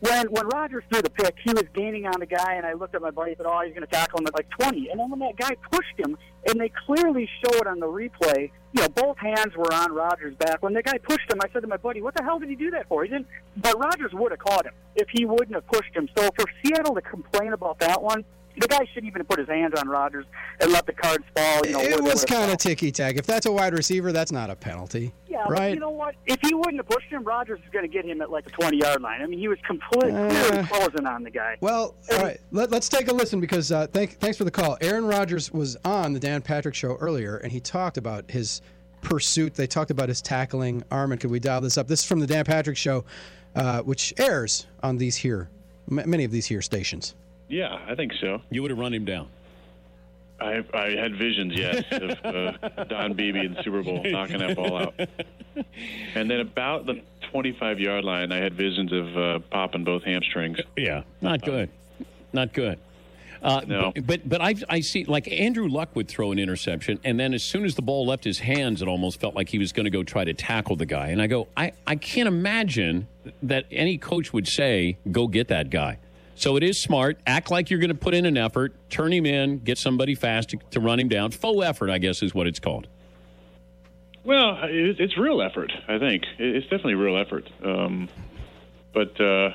when when Rodgers threw the pick, he was gaining on the guy, and I looked at my buddy and said, "Oh, he's going to tackle him at like 20." And then when that guy pushed him, and they clearly show it on the replay, you know, both hands were on Rodgers' back. When the guy pushed him, I said to my buddy, "What the hell did he do that for?" He didn't. But Rodgers would have caught him if he wouldn't have pushed him. So for Seattle to complain about that one. The guy shouldn't even put his hands on Rodgers and let the cards fall. You know, It was kind of ticky tack. If that's a wide receiver, that's not a penalty. Yeah, but right? you know what? If he wouldn't have pushed him, Rodgers is going to get him at like the 20 yard line. I mean, he was completely Uh, closing on the guy. Well, all right. Let, us take a listen because uh, thank, thanks for the call. Aaron Rodgers was on the Dan Patrick show earlier, and he talked about his pursuit. They talked about his tackling. Armen, could we dial this up? This is from the Dan Patrick show, uh, which airs on these here, m- many of these here stations. Yeah, I think so. You would have run him down. I, I had visions, yes, of uh, Don Beebe in the Super Bowl knocking that ball out. And then about the 25 yard line, I had visions of uh, popping both hamstrings. Yeah, not good. Not good. Uh, No. But but, but I, I see like Andrew Luck would throw an interception, and then as soon as the ball left his hands, it almost felt like he was going to go try to tackle the guy. And I go, I, I can't imagine that any coach would say, go get that guy. So it is smart. Act like you're going to put in an effort, turn him in, get somebody fast to, to run him down. Faux effort, I guess, is what it's called. Well, it, it's real effort, I think. It, it's definitely real effort. Um, but uh,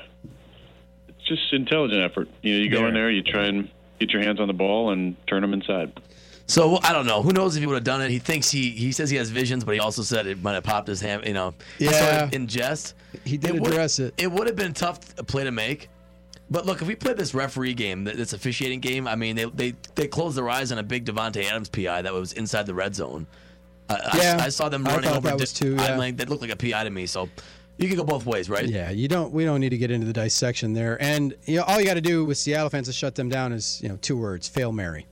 it's just intelligent effort. You know, you go in there, you try and get your hands on the ball and turn them inside. So I don't know. Who knows if he would have done it? He thinks he he says he has visions, but he also said it might have popped his hand. You know, Yeah. of in jest. He did It would- address it. It would have been a tough play to make. But look, if we played this referee game, th- this officiating game, I mean, they they they closed their eyes on a big Davante Adams PI that was inside the red zone. I, I- Yeah, I, saw them I running thought over. that di- was too, I yeah. mean, that looked like a PI to me. So you could go both ways, right? Yeah, you don't. We don't need to get into the dissection there. And you know, all you got to do with Seattle fans to shut them down is you know two words: fail Mary.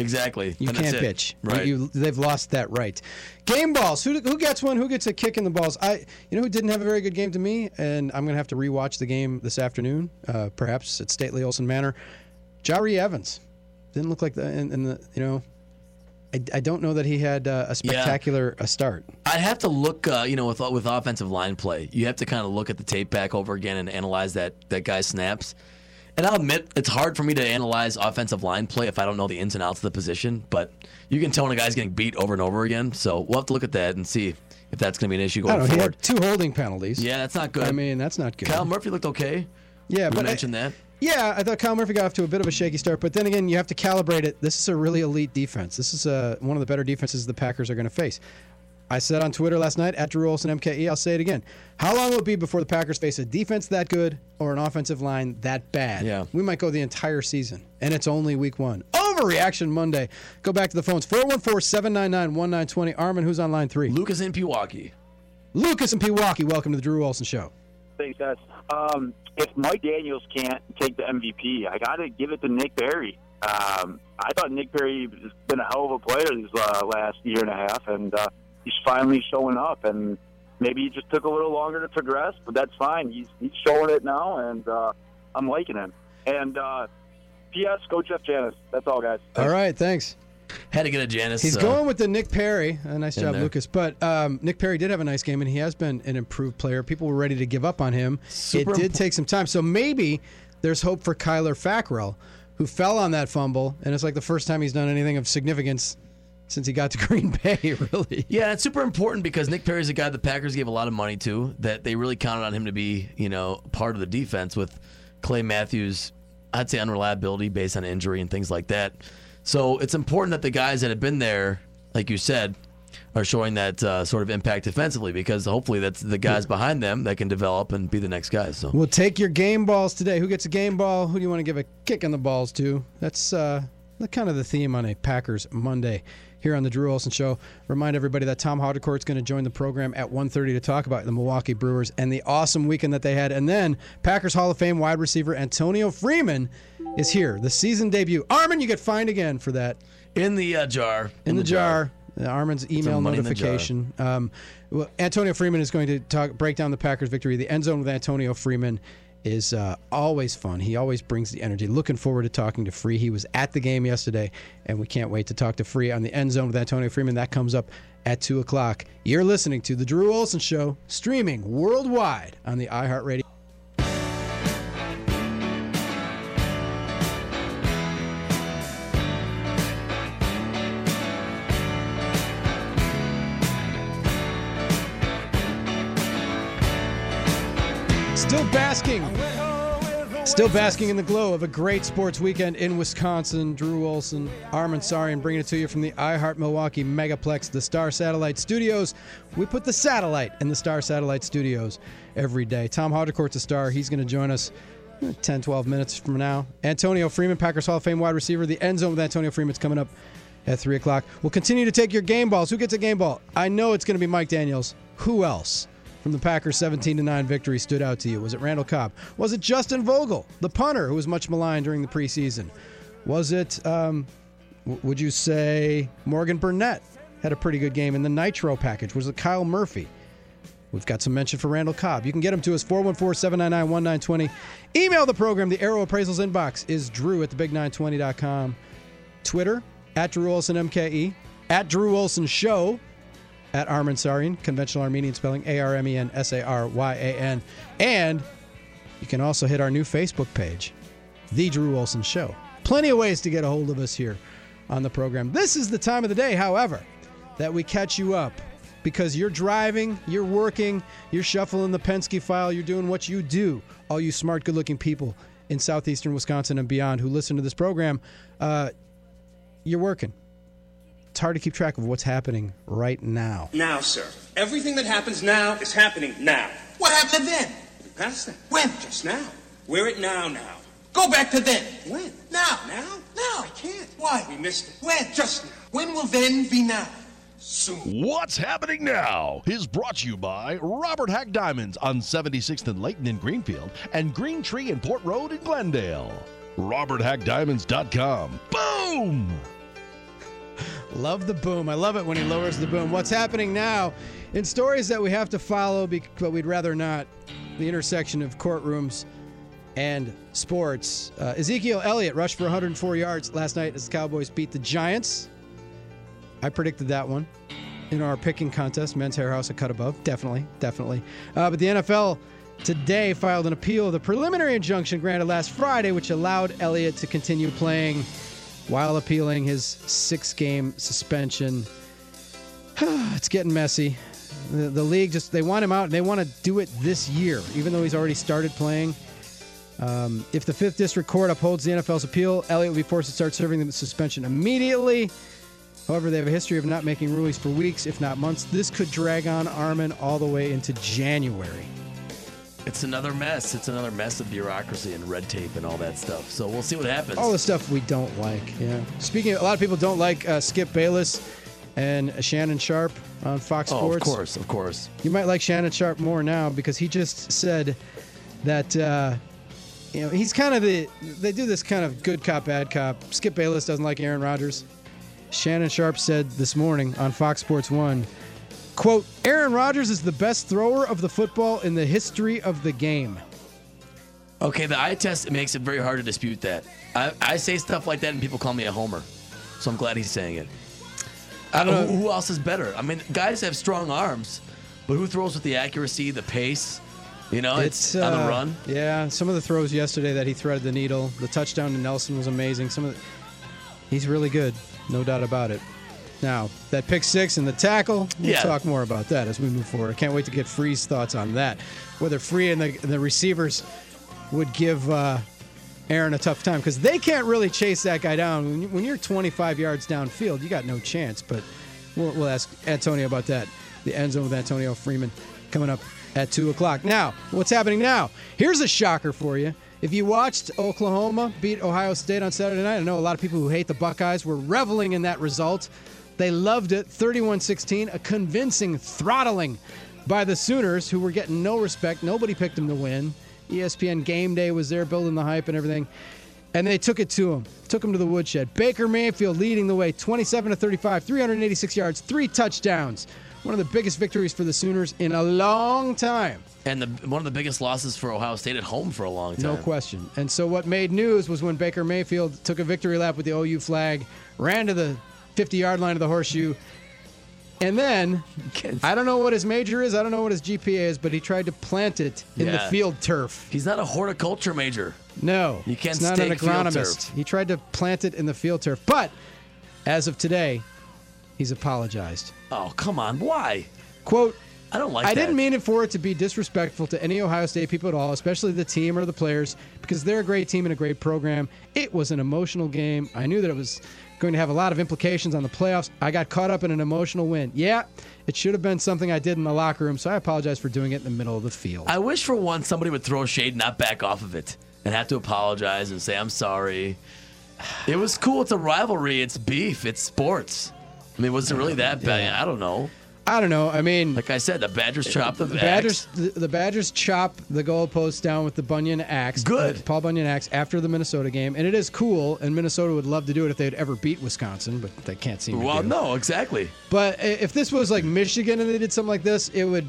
Exactly. You And can't it. bitch. Right. You, they've lost that right. Game balls. Who, who gets one? Who gets a kick in the balls? I. You know who didn't have a very good game to me, and I'm going to have to rewatch the game this afternoon, uh, perhaps at Stately Olson Manor. Jahri Evans didn't look like the. In, in the you know, I, I don't know that he had uh, a spectacular a start. I'd have to look, uh, you know, with with offensive line play, you have to kind of look at the tape back over again and analyze that that guy's snaps. And I'll admit, it's hard for me to analyze offensive line play if I don't know the ins and outs of the position. But you can tell when a guy's getting beat over and over again. So we'll have to look at that and see if that's going to be an issue I going don't know. He forward. two holding penalties. Yeah, that's not good. I mean, that's not good. Kyle Murphy looked okay. Yeah, we but I- mentioned that. Yeah, I thought Kyle Murphy got off to a bit of a shaky start, but then again, you have to calibrate it. This is a really elite defense. This is uh, one of the better defenses the Packers are going to face. I said on Twitter last night at Drew Olson MKE, I'll say it again. How long will it be before the Packers face a defense that good or an offensive line that bad? Yeah. We might go the entire season, and it's only week one. Overreaction Monday. Go back to the phones 414 799 1920. Armen, who's on line three? Lucas in Pewaukee. Lucas in Pewaukee. Welcome to the Drew Olson Show. Thanks, guys. Um, if Mike Daniels can't take the MVP, I got to give it to Nick Perry. Um, I thought Nick Perry has been a hell of a player this uh, last year and a half, and uh, he's finally showing up. And maybe he just took a little longer to progress, but that's fine. He's he's showing it now, and uh, I'm liking him. And uh, P.S. Go Jeff Janis. That's all, guys. All right, thanks. Had to get a Janis. He's uh, going with the Nick Perry. A nice job, there. Lucas. But um, Nick Perry did have a nice game, and he has been an improved player. People were ready to give up on him. Super it did impo- take some time. So maybe there's hope for Kyler Fackrell, who fell on that fumble, and it's like the first time he's done anything of significance since he got to Green Bay, really. Yeah, it's super important because Nick Perry's a guy the Packers gave a lot of money to, that they really counted on him to be, you know, part of the defense with Clay Matthews, I'd say unreliability based on injury and things like that. So it's important that the guys that have been there, like you said, are showing that uh, sort of impact defensively because hopefully that's the guys behind them that can develop and be the next guys. So We'll take your game balls today. Who gets a game ball? Who do you want to give a kick in the balls to? That's uh, the kind of the theme on a Packers Monday here on the Drew Olson Show. Remind everybody that Tom Haudricourt is going to join the program at 1.30 to talk about the Milwaukee Brewers and the awesome weekend that they had. And then Packers Hall of Fame wide receiver Antonio Freeman is here. The season debut. Armen, you get fined again for that. in the uh, jar, In, the, jar. Uh, Armen's email in the jar. notification. Um, well, Antonio Freeman is going to talk, break down the Packers' victory. The end zone with Antonio Freeman is uh, always fun. He always brings the energy. Looking forward to talking to Free. He was at the game yesterday, and we can't wait to talk to Free on the end zone with Antonio Freeman. That comes up at 2 o'clock. You're listening to The Drew Olson Show, streaming worldwide on the iHeartRadio. Basking. Still basking in the glow of a great sports weekend in Wisconsin. Drew Olson, Armen Saryan bringing it to you from the iHeart Milwaukee Megaplex, the Star Satellite Studios. We put the satellite in the Star Satellite Studios every day. Tom Haudricourt's a star. He's going to join us eh, 10, 12 minutes from now. Antonio Freeman, Packers Hall of Fame wide receiver. The end zone with Antonio Freeman's coming up at 3 o'clock. We'll continue to take your game balls. Who gets a game ball? I know it's going to be Mike Daniels. Who else? From the Packers' 17 9 victory stood out to you? Was it Randall Cobb? Was it Justin Vogel, the punter who was much maligned during the preseason? Was it, um, w- would you say, Morgan Burnett had a pretty good game in the Nitro package? Was it Kyle Murphy? We've got some mention for Randall Cobb. You can get him to us 414 799 1920. Email the program. The Arrow Appraisals inbox is drew at thebig920.com. Twitter at Drew Olson MKE, at Drew Olson Show, at Armen Saryan, conventional Armenian spelling A R M E N S A R Y A N. And you can also hit our new Facebook page, The Drew Olson Show. Plenty of ways to get a hold of us here on the program. This is the time of the day, however, that we catch you up because you're driving, you're working, you're shuffling the Penske file, you're doing what you do. All you smart, good looking people in southeastern Wisconsin and beyond who listen to this program, uh, you're working. It's hard to keep track of what's happening right now. Now, sir. Everything that happens now is happening now. What happened then? Past that. When? Just now. We're at now now. Go back to then. When? Now. Now? Now. I can't. Why? We missed it. When? Just now. When will then be now? Soon. What's happening now is brought to you by Robert Haack Diamonds on 76th and Layton in Greenfield and Green Tree and Port Road in Glendale. RobertHaackDiamonds.com. Boom! Love the boom. I love it when he lowers the boom. What's happening now in stories that we have to follow, but we'd rather not? The intersection of courtrooms and sports. Uh, Ezekiel Elliott rushed for 104 yards last night as the Cowboys beat the Giants. I predicted that one in our picking contest. Men's Hair House a cut above. Definitely, definitely. Uh, but the NFL today filed an appeal of the preliminary injunction granted last Friday, which allowed Elliott to continue playing while appealing his six game suspension. it's getting messy. The, the league just, they want him out and they want to do it this year, even though he's already started playing. Um, if the Fifth District Court upholds the NFL's appeal, Elliott will be forced to start serving the suspension immediately. However, they have a history of not making rulings for weeks, if not months. This could drag on Armen all the way into January. It's another mess. It's another mess of bureaucracy and red tape and all that stuff. So we'll see what happens. All the stuff we don't like. Yeah. Speaking, of, a lot of people don't like uh, Skip Bayless and Shannon Sharpe on Fox oh, Sports. of course, of course. You might like Shannon Sharpe more now because he just said that uh, you know he's kind of the they do this kind of good cop bad cop. Skip Bayless doesn't like Aaron Rodgers. Shannon Sharpe said this morning on Fox Sports One, "quote Aaron Rodgers is the best thrower of the football in the history of the game." Okay, the eye test makes it very hard to dispute that. I, I say stuff like that and people call me a homer. So I'm glad he's saying it. I don't know who, who else is better. I mean, guys have strong arms, but who throws with the accuracy, the pace, You know, it's, on uh, the run. Yeah, some of the throws yesterday that he threaded the needle. The touchdown to Nelson was amazing. Some of the, he's really good, no doubt about it. Now that pick six and the tackle, we'll Yeah. talk more about that as we move forward. I can't wait to get Free's thoughts on that. Whether Free and the the receivers would give uh, Aaron a tough time because they can't really chase that guy down. When, you, when you're 25 yards downfield, you got no chance. But we'll, we'll ask Antonio about that. The end zone with Antonio Freeman coming up at 2 o'clock. Now, what's happening now? Here's a shocker for you. If you watched Oklahoma beat Ohio State on Saturday night, I know a lot of people who hate the Buckeyes were reveling in that result. They loved it 31 16, a convincing throttling by the Sooners, who were getting no respect. Nobody picked them to win. ESPN Game Day was there building the hype and everything. And they took it to him, took him to the woodshed. Baker Mayfield leading the way 27 to 35, 386 yards, three touchdowns. One of the biggest victories for the Sooners in a long time. And the, one of the biggest losses for Ohio State at home for a long time. No question. And so what made news was when Baker Mayfield took a victory lap with the OU flag, ran to the 50 yard line of the horseshoe, and then I don't know what his major is, I don't know what his GPA is, but he tried to plant it in the field turf. He's not a horticulture major. No, You can't he's not an agronomist. turf. He tried to plant it in the field turf, but as of today, he's apologized. Oh, come on. Why? Quote, I don't like I that. didn't mean it for it to be disrespectful to any Ohio State people at all, especially the team or the players, because they're a great team and a great program. It was an emotional game. I knew that it was going to have a lot of implications on the playoffs. I got caught up in an emotional win. Yeah, it should have been something I did in the locker room, so I apologize for doing it in the middle of the field. I wish for once somebody would throw shade, not back off of it, and have to apologize and say I'm sorry. It was cool. It's a rivalry. It's beef. It's sports. I mean, was it really that bad? I don't know. I don't know. I mean, like I said, the Badgers chopped the, The. Badgers, the, the Badgers chop the goalpost down with the Bunyan axe. Good. uh, Paul Bunyan axe after the Minnesota game, and it is cool. And Minnesota would love to do it if they'd ever beat Wisconsin, but they can't seem to. Well, no, exactly. But if this was like Michigan and they did something like this, it would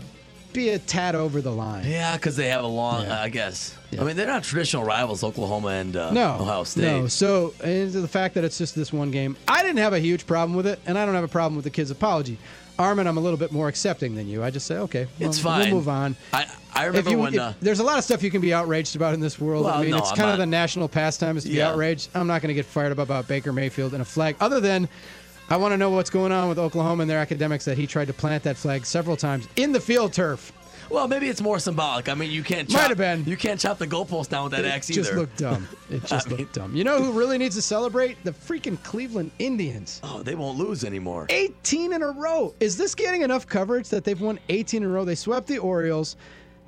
be a tad over the line. Yeah, because they have a long. I guess. I mean, they're not traditional rivals, Oklahoma and uh, No, Ohio State. no. So, and the fact that it's just this one game, I didn't have a huge problem with it, and I don't have a problem with the kid's apology. Armen, I'm a little bit more accepting than you. I just say, okay, well, It's fine. We'll move on. I I remember if you, when. if- uh, there's a lot of stuff you can be outraged about in this world. Well, I mean, no, it's I'm kind not- of the national pastime is to be outraged. I'm not going to get fired up about Baker Mayfield and a flag. Other than, I want to know what's going on with Oklahoma and their academics that he tried to plant that flag several times in the field turf. Well, maybe it's more symbolic. I mean, you can't. Might Chop, have been. You can't chop the goalpost down with that it axe either. It just looked dumb. It just I mean- looked dumb. You know who really needs to celebrate? The freaking Cleveland Indians. Oh, they won't lose anymore. 18 in a row. Is this getting enough coverage that they've won 18 in a row? They swept the Orioles.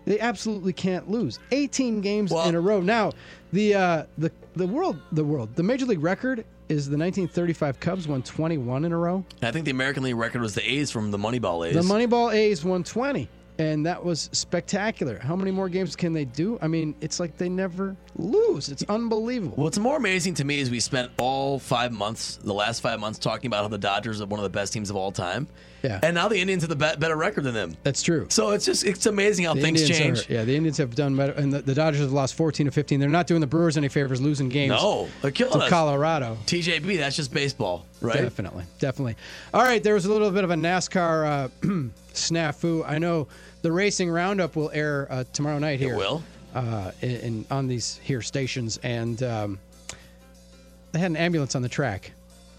They absolutely can't lose. 18 games in a row. Now, the uh, the the world the world the major league record is the 1935 Cubs won 21 in a row. I think the American League record was the A's from the Moneyball A's. The Moneyball A's won 20, and that was spectacular. How many more games can they do? I mean, it's like they never lose. It's unbelievable. What's more amazing to me is we spent all five months, the last five months, talking about how the Dodgers are one of the best teams of all time. Yeah. And now the Indians have the better record than them. That's true. So it's just it's amazing how The things Indians change. are- yeah, the Indians have done better, and the, the Dodgers have lost 14 to 15. They're not doing the Brewers any favors, losing games. No, they're killing to us. Colorado. TJB, that's just baseball, right? Definitely, definitely. All right, there was a little bit of a NASCAR uh, snafu. I know the racing roundup will air uh, tomorrow night here. It will. uh, in, in on these here stations, and um, they had an ambulance on the track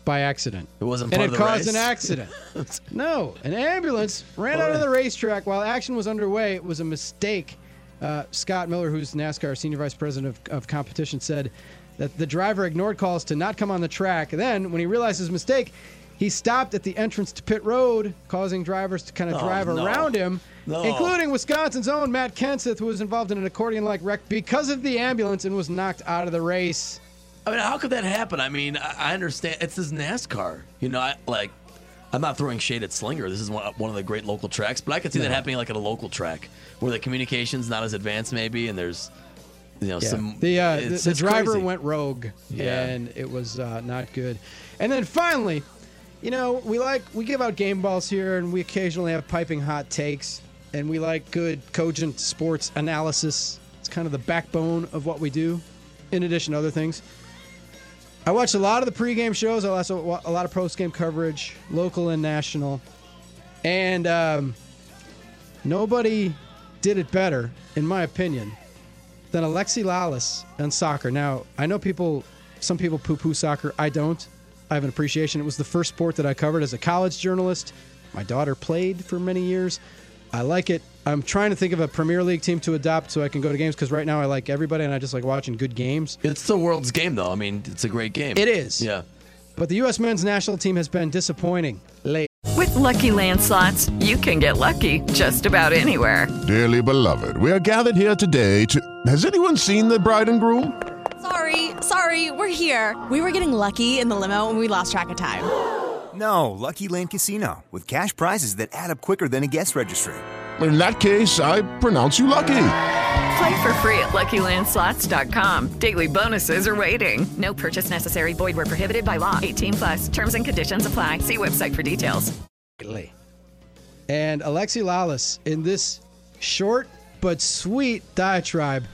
by accident. It wasn't and part it of the caused race? an accident. no, an ambulance ran out of the racetrack while action was underway. It was a mistake. Uh, Scott Miller, who's NASCAR senior vice president of, of competition, said that the driver ignored calls to not come on the track. Then, when he realized his mistake, he stopped at the entrance to pit road, causing drivers to kind of Oh, drive no. around him, No. including Wisconsin's own Matt Kenseth, who was involved in an accordion-like wreck because of the ambulance and was knocked out of the race. I mean, how could that happen? I mean, I, I understand it's this NASCAR. You know, I like. I'm not throwing shade at Slinger. This is one, one of the great local tracks, but I could see that happening like at a local track where the communication's not as advanced, maybe, and there's, you know, Yeah. some. the uh, the, the driver crazy. went rogue, Yeah. and it was uh, not good. And then finally, you know, we like we give out game balls here, and we occasionally have piping hot takes, and we like good, cogent sports analysis. It's kind of the backbone of what we do, in addition to other things. I watched a lot of the pregame shows. I also wa- a lot of postgame coverage, local and national, and um, nobody did it better, in my opinion, than Alexi Lalas and soccer. Now, I know people, some people poo poo soccer. I don't. I have an appreciation. It was the first sport that I covered as a college journalist. My daughter played for many years. I like it. I'm trying to think of a Premier League team to adopt so I can go to games because right now I like everybody and I just like watching good games. It's the world's game, though. I mean, it's a great game. It is. Yeah. But the U.S. men's national team has been disappointing late. With Lucky Land slots, you can get lucky just about anywhere. Dearly beloved, we are gathered here today to. Has anyone seen the bride and groom? Sorry, sorry, we're here. We were getting lucky in the limo and we lost track of time. No, Lucky Land Casino, with cash prizes that add up quicker than a guest registry. In that case, I pronounce you lucky. Play for free at LuckyLandSlots.com. Daily bonuses are waiting. No purchase necessary. Void where prohibited by law. 18 plus. Terms and conditions apply. See website for details. And Alexi Lalas, in this short but sweet diatribe,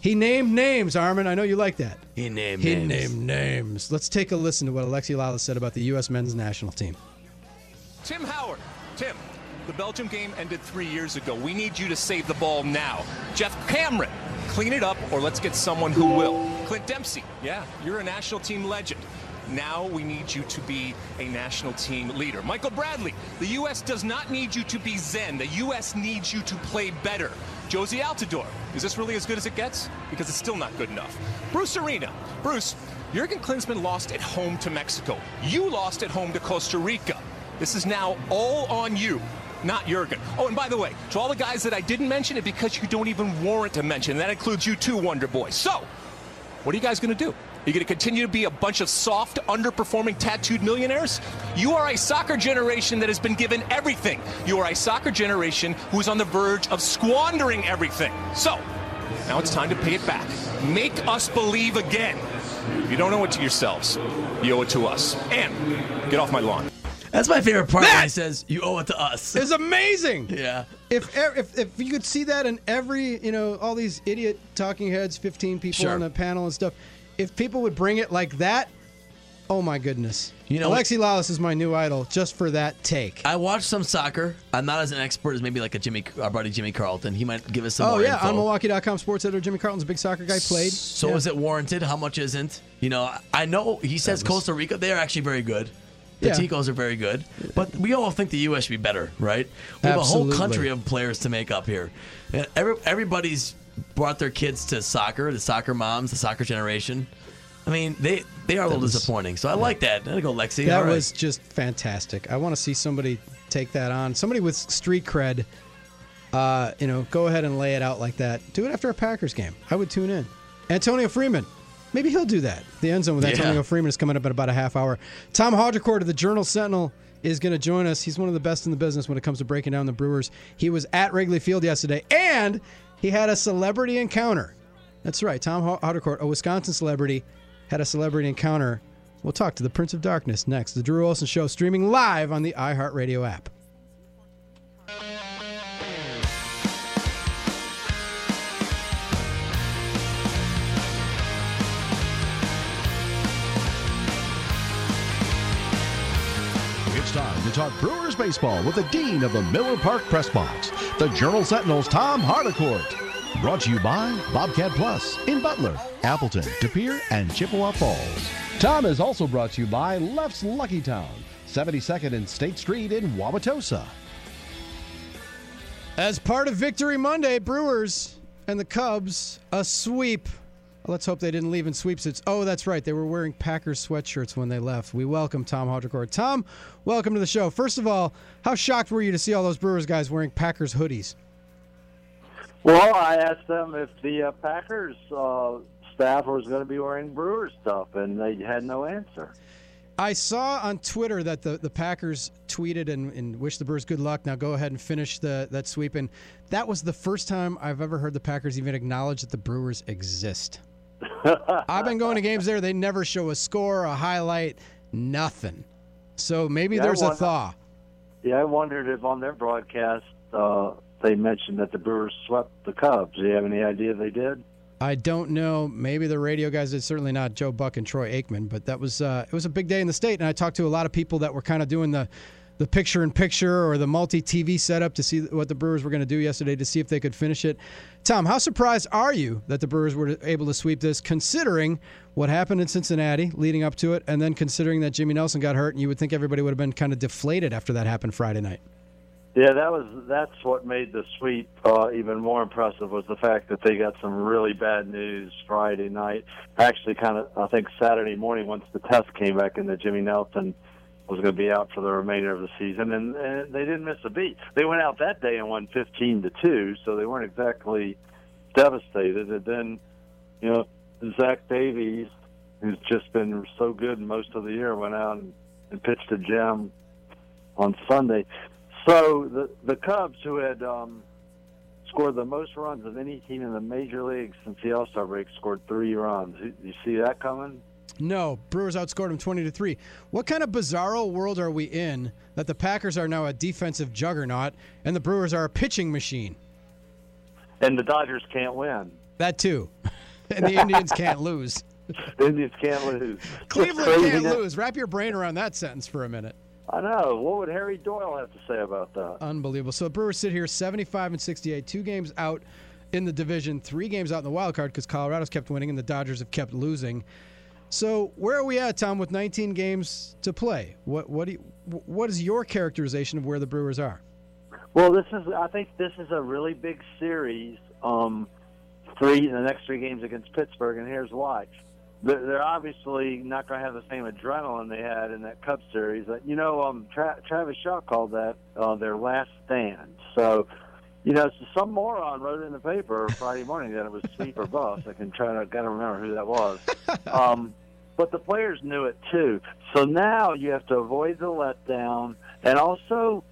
he named names, Armen. I know you like that. He named He names. named names. Let's take a listen to what Alexi Lalas said about the U.S. men's national team. Tim Howard. Tim, the Belgium game ended three years ago. We need you to save the ball now. Geoff Cameron, clean it up or let's get someone who will. Clint Dempsey, yeah, you're a national team legend. Now we need you to be a national team leader. Michael Bradley, the U.S. does not need you to be Zen. The U.S. needs you to play better. Jozy Altidore, is this really as good as it gets? Because it's still not good enough. Bruce Arena, Bruce, Jurgen Klinsmann lost at home to Mexico. You lost at home to Costa Rica. This is now all on you, not Jurgen. Oh, and by the way, to all the guys that I didn't mention it because you don't even warrant a mention. That includes you too, Wonder Boy. So, what are you guys going to do? Are you going to continue to be a bunch of soft, underperforming, tattooed millionaires? You are a soccer generation that has been given everything. You are a soccer generation who is on the verge of squandering everything. So, now it's time to pay it back. Make us believe again. You don't owe it to yourselves. You owe it to us. And get off my lawn. That's my favorite part when he says, "You owe it to us." It's amazing. Yeah. If, if if you could see that in every, you know, all these idiot talking heads, 15 people Sure. on the panel and stuff, if people would bring it like that, oh my goodness. You know- Alexi Lalas is my new idol just for that take. I watched some soccer. I'm not as an expert as maybe like a Jimmy, our buddy Jimmy Carlton. He might give us some oh, more yeah. info. On Milwaukee.com sports editor Jimmy Carlton's a big soccer guy, played. So Yeah. is it warranted? How much isn't? You know, I know he says was- Costa Rica. They are actually very good. The Yeah. Ticos are very good, but we all think the U.S. should be better, right? We have a whole country of players to make up here. Every, everybody's brought their kids to soccer. The soccer moms, the soccer generation. I mean, they they are a little was- disappointing. So I like that. There you go, Lexi. That right. was just fantastic. I want to see somebody take that on. Somebody with street cred, uh, you know, go ahead and lay it out like that. Do it after a Packers game. I would tune in. Antonio Freeman. Maybe he'll do that. The end zone with Yeah. Antonio Freeman is coming up in about a half hour. Tom Haudricourt of the Journal Sentinel is going to join us. He's one of the best in the business when it comes to breaking down the Brewers. He was at Wrigley Field yesterday, and he had a celebrity encounter. That's right. Tom Haudricourt, a Wisconsin celebrity, had a celebrity encounter. We'll talk to the Prince of Darkness next. The Drew Olson Show streaming live on the iHeartRadio app. To talk Brewers baseball with the dean of the Miller Park Press Box, the Journal Sentinel's Tom Haudricourt. Brought to you by Bobcat Plus in Butler, Appleton, De Pere, and Chippewa Falls. Tom is also brought to you by Leff's Lucky Town, 72nd and State Street in Wauwatosa. As part of Victory Monday, Brewers and the Cubs, a sweep. Let's hope they didn't leave in sweepsuits. Oh, that's right. They were wearing Packers sweatshirts when they left. We welcome Tom Haudricourt. Tom, welcome to the show. First of all, how shocked were you to see all those Brewers guys wearing Packers hoodies? Well, I asked them if the uh, Packers uh, staff was going to be wearing Brewers stuff, and they had no answer. I saw on Twitter that the, the Packers tweeted and, and wished the Brewers good luck. Now go ahead and finish the that sweep. And that was the first time I've ever heard the Packers even acknowledge that the Brewers exist. I've been going to games there. They never show a score, a highlight, nothing. So maybe Yeah, there's a thaw. Yeah, I wondered if on their broadcast uh, they mentioned that the Brewers swept the Cubs. Do you have any idea they did? I don't know. Maybe the radio guys did. Certainly not Joe Buck and Troy Aikman. But that was uh, it was a big day in the state, and I talked to a lot of people that were kind of doing the the picture in picture or the multi TV setup to see what the Brewers were going to do yesterday to see if they could finish it. Tom, how surprised are you that the Brewers were able to sweep this, considering what happened in Cincinnati leading up to it, and then considering that Jimmy Nelson got hurt, and you would think everybody would have been kind of deflated after that happened Friday night? Yeah, that was that's what made the sweep uh, even more impressive was the fact that they got some really bad news Friday night. Actually, kind of I think Saturday morning once the test came back and that Jimmy Nelson was going to be out for the remainder of the season, and, and they didn't miss a beat. They went out that day and won 15 to two, so they weren't exactly devastated. And then, you know, Zach Davies, who's just been so good most of the year, went out and, and pitched a gem on Sunday. So the the Cubs, who had um, scored the most runs of any team in the major leagues since the All Star break, scored three runs. You, you see that coming? No, Brewers outscored them 20 to 3. What kind of bizarro world are we in that the Packers are now a defensive juggernaut and the Brewers are a pitching machine? And the Dodgers can't win. That too. and the Indians can't lose. The Indians can't lose. Cleveland can't lose. Wrap your brain around that sentence for a minute. I know. What would Harry Doyle have to say about that? Unbelievable. So the Brewers sit here 75 and 68, two games out in the division, three games out in the wild card because Colorado's kept winning and the Dodgers have kept losing. So where are we at, Tom, with 19 games to play? What what do you, what is your characterization of where the Brewers are? Well, this is. I think this is a really big series. Um, three the next three games against Pittsburgh, and here's why. They're, obviously not going to have the same adrenaline they had in that Cup series. You know, um, Tra- Travis Shaw called that uh, their last stand. So, you know, some moron wrote in the paper Friday morning that it was sweep or bust. I can try to got to remember who that was. Um, but the players knew it too. So now you have to avoid the letdown, and also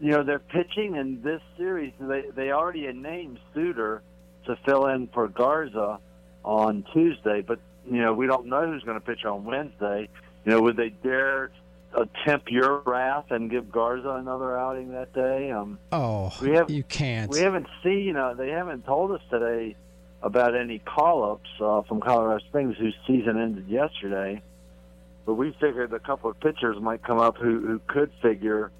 you know they're pitching in this series. They they already had named Suter to fill in for Garza on Tuesday, but you know we don't know who's going to pitch on Wednesday. You know, would they dare uh, tempt your wrath and give Garza another outing that day? Um, Oh, we have you can't. we haven't seen. Uh, they haven't told us today about any call-ups uh, from Colorado Springs whose season ended yesterday. But we figured a couple of pitchers might come up who, who could figure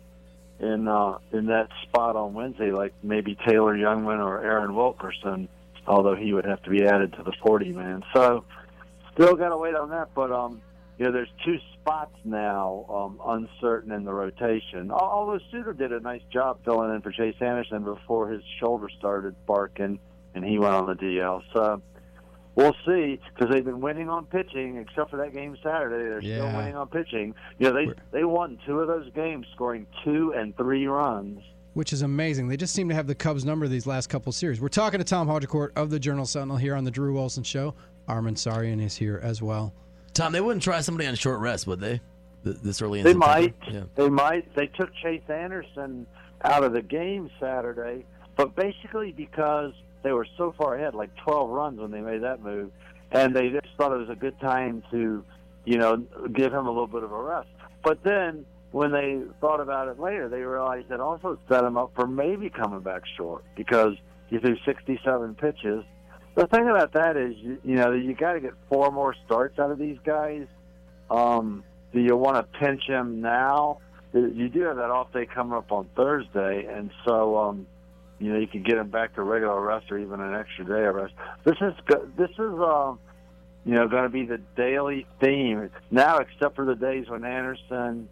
in uh, in that spot on Wednesday, like maybe Taylor Jungmann or Aaron Wilkerson, although he would have to be added to the 40 man. So still got to wait on that. But um, you know, there's two spots now um, uncertain in the rotation. Although Suter did a nice job filling in for Chase Anderson before his shoulder started barking, and he went on the DL. So we'll see because they've been winning on pitching, except for that game Saturday. They're still winning on pitching. You know, they they won two of those games, scoring two and three runs. which is amazing. They just seem to have the Cubs number these last couple series. We're talking to Tom Haudricourt of the Journal Sentinel here on the Drew Olson Show. Armen Saryan is here as well. Tom, they wouldn't try somebody on short rest, would they? This early in They September? might. Yeah. They might. They took Chase Anderson out of the game Saturday, but basically because they were so far ahead, like 12 runs when they made that move, and they just thought it was a good time to, you know, give him a little bit of a rest. But then when they thought about it later, they realized it also set him up for maybe coming back short because he threw 67 pitches. The thing about that is, you, you know, you got to get four more starts out of these guys. Um, do you want to pinch him now? You do have that off day coming up on Thursday, and so um, you know you could get him back to regular rest or even an extra day of rest. This is this is uh, you know going to be the daily theme now, except for the days when Anderson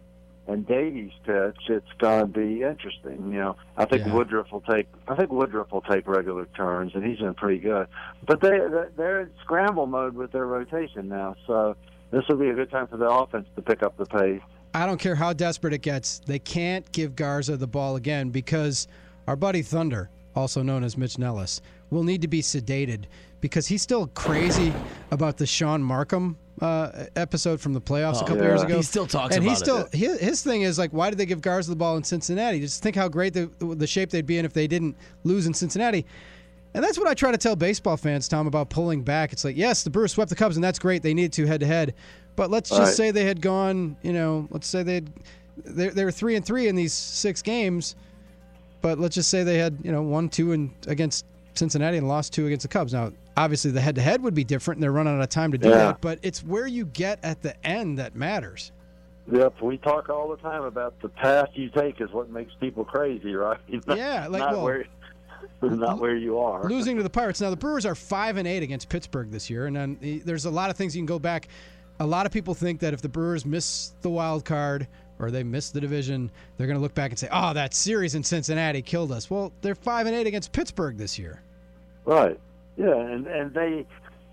and Davies pitch. It's going to be interesting. You know, I think Yeah. Woodruff will take. I think Woodruff will take regular turns, and he's been pretty good. But they they're in scramble mode with their rotation now, so this will be a good time for the offense to pick up the pace. I don't care how desperate it gets. They can't give Garza the ball again because our buddy Thunder, also known as Mitch Nellis, will need to be sedated because he's still crazy about the Sean Markham uh, episode from the playoffs a Oh, couple yeah. years ago. He still talks and about he's it. still his, his thing is like, why did they give Garza the ball in Cincinnati? Just think how great the the shape they'd be in if they didn't lose in Cincinnati. And that's what I try to tell baseball fans, Tom, about pulling back. It's like, yes, the Brewers swept the Cubs, and that's great. They needed to head to head. But let's just Right. say they had gone, you know, let's say they had, they they were three and three in these six games. But let's just say they had, you know, one, two and against Cincinnati and lost two against the Cubs. Now, obviously, the head to head would be different, and they're running out of time to do Yeah. that. But it's where you get at the end that matters. Yep, we talk all the time about the path you take is what makes people crazy, right? Yeah, like, not well- where, not where you are. losing to the Pirates. Now the Brewers are five and eight against Pittsburgh this year, and then there's a lot of things you can go back. A lot of people think that if the Brewers miss the wild card or they miss the division, they're going to look back and say, "Oh, that series in Cincinnati killed us." Well, they're five and eight against Pittsburgh this year. Right. Yeah, and and they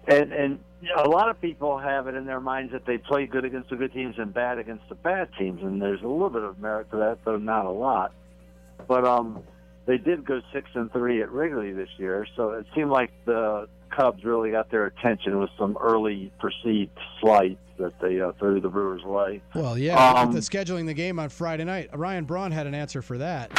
and and a lot of people have it in their minds that they play good against the good teams and bad against the bad teams, and there's a little bit of merit to that, though not a lot. But um, they did go six and three at Wrigley this year, so it seemed like the Cubs really got their attention with some early perceived slights that they uh, threw the Brewers' way. Well, yeah, Um, with the scheduling the game on Friday night, Ryan Braun had an answer for that.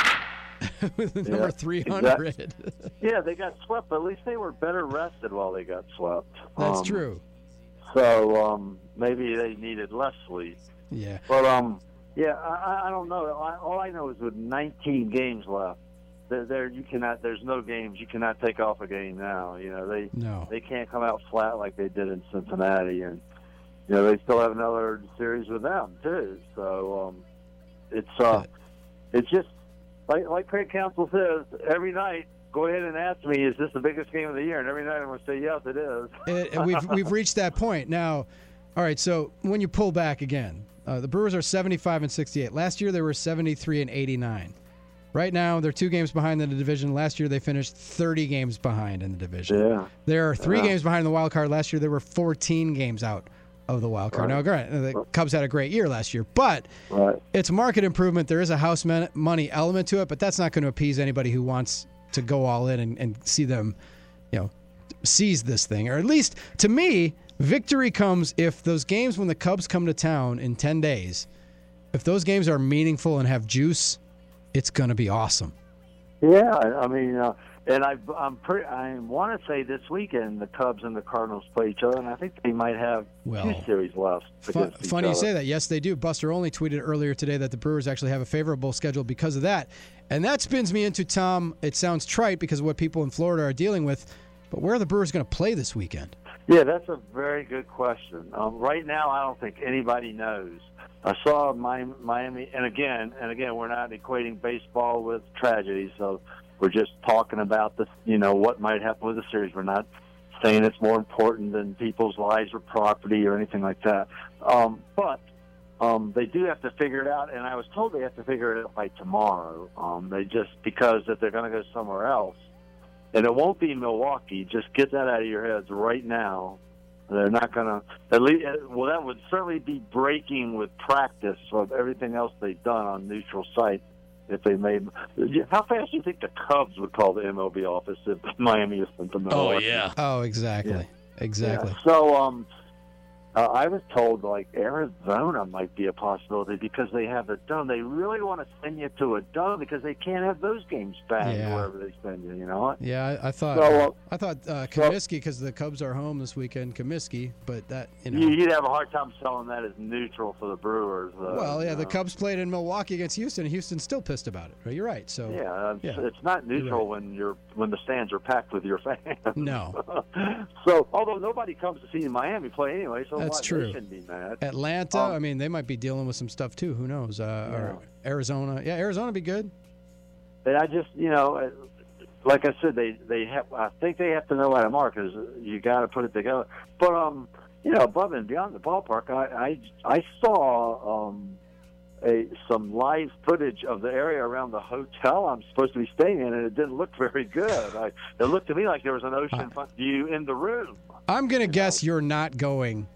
With Yeah, number three hundred. Yeah, they got swept, but at least they were better rested while they got swept. That's Um, true. So um, maybe they needed less sleep. Yeah. But um, yeah, I, I- I don't know. I, all I know is with 19 games left, there, there you cannot. There's no games. You cannot take off a game now. You know they No. they can't come out flat like they did in Cincinnati, and you know they still have another series with them too. So um, it's uh, it's just like like Craig Coshun says every night. Go ahead and ask me, is this the biggest game of the year? And every night I'm going to say, yes, it is. And we've we've reached that point now. All right, so when you pull back again, uh, the Brewers are 75 and 68. Last year they were 73 and 89. Right now they're two games behind in the division. Last year they finished 30 games behind in the division. Yeah. There are three Yeah. games behind in the wild card. Last year there were 14 games out of the wild card. Right. Now, granted, the Cubs had a great year last year, but Right. it's market improvement. There is a house mon- money element to it, but that's not going to appease anybody who wants to go all in and, and see them, you know, seize this thing. Or at least to me, victory comes if those games when the Cubs come to town in 10 days, if those games are meaningful and have juice, it's going to be awesome. Yeah, I I mean, uh, and I, I'm pretty. I want to say this weekend the Cubs and the Cardinals play each other, and I think they might have Well, two series left. Fun, funny you say that. Yes, they do. Buster Olney tweeted earlier today that the Brewers actually have a favorable schedule because of that. And that spins me into Tom. It sounds trite because of what people in Florida are dealing with, but where are the Brewers going to play this weekend? Yeah, that's a very good question. Um, right now, I don't think anybody knows. I saw Mi- Miami, and again, and again, we're not equating baseball with tragedy, so we're just talking about the, you know, what might happen with the series. We're not saying it's more important than people's lives or property or anything like that. Um, but um, they do have to figure it out, and I was told they have to figure it out by tomorrow. Um, they just because if they're going to go somewhere else, and it won't be Milwaukee. Just get that out of your heads right now. They're not going to. At least, well, that would certainly be breaking with practice of everything else they've done on neutral sites. If they made, how fast do you think the Cubs would call the MLB office if Miami is sent to Milwaukee? Oh, exactly. Exactly. Yeah. So, um, uh, I was told like Arizona might be a possibility because they have a dome. They really want to send you to a dome because they can't have those games back Yeah. wherever they send you. You know? Yeah, I, I thought. So, uh, I thought uh, Comiskey because the Cubs are home this weekend. Comiskey, but that you know. You, you'd have a hard time selling that as neutral for the Brewers. Uh, well, yeah, the uh, Cubs played in Milwaukee against Houston, and Houston's still pissed about it. Right? You're right. So Yeah, it's, Yeah. it's not neutral when you're when the stands are packed with your fans. No. so, although nobody comes to see Miami play anyway, so That's what? true. They shouldn't be mad. Atlanta, Um, I mean, they might be dealing with some stuff too. Who knows? Uh, Or Arizona. Yeah, Arizona would be good. And I just, you know, uh, like I said, they they have. I think they have to know how to mark because you got to put it together. But um, you know, above and beyond the ballpark, I I, I saw um. A, some live footage of the area around the hotel I'm supposed to be staying in, and it didn't look very good. I, it looked to me like there was an oceanfront view in the room. I'm gonna guess you're not going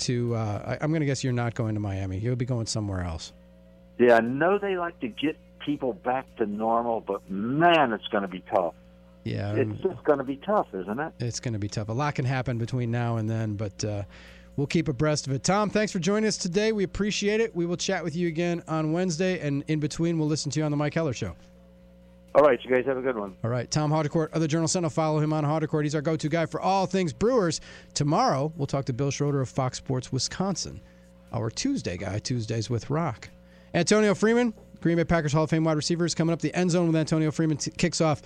to. Uh, I, I'm gonna guess you're not going to Miami. You'll be going somewhere else. Yeah, I know they like to get people back to normal, but man, it's going to be tough. Yeah, um, It's just going to be tough, isn't it? it's going to be tough. A lot can happen between now and then, but uh, we'll keep abreast of it. Tom, thanks for joining us today. We appreciate it. We will chat with you again on Wednesday, and in between, we'll listen to you on the Mike Heller Show. All right, you guys have a good one. All right, Tom Haudricourt of the Journal Sentinel. Follow him on Haudricourt. He's our go-to guy for all things Brewers. Tomorrow, we'll talk to Bill Schroeder of Fox Sports Wisconsin. Our Tuesday guy, Tuesdays with Rock. Antonio Freeman, Green Bay Packers Hall of Fame wide receiver, is coming up. The end zone with Antonio Freeman t- kicks off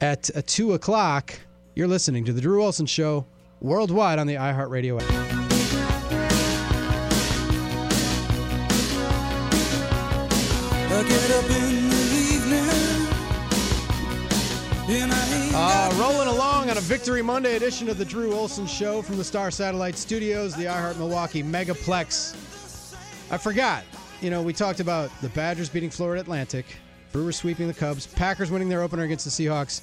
at uh, 2 o'clock. You're listening to The Drew Olson Show worldwide on the iHeartRadio app. Get up in Uh, rolling along on a Victory Monday edition of the Drew Olson Show from the Star Satellite Studios, the iHeart Milwaukee Megaplex. I forgot, you know, we talked about the Badgers beating Florida Atlantic, Brewers sweeping the Cubs, Packers winning their opener against the Seahawks.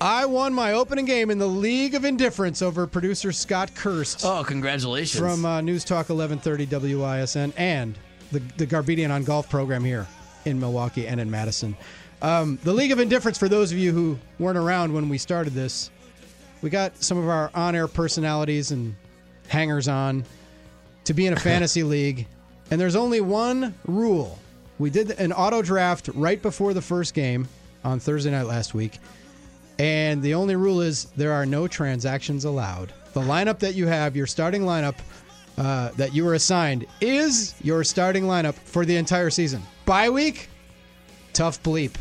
I won my opening game in the League of Indifference over producer Scott Kirst Oh, congratulations. from uh, News Talk 1130 WISN and the, the Garbedian on Golf program here in Milwaukee and in Madison. Um, the League of Indifference, for those of you who weren't around when we started this, we got some of our on air personalities and hangers on to be in a fantasy league. And there's only one rule. We did an auto draft right before the first game on Thursday night last week. And the only rule is there are no transactions allowed. The lineup that you have, your starting lineup uh, that you were assigned, is your starting lineup for the entire season. Bye week, tough bleep.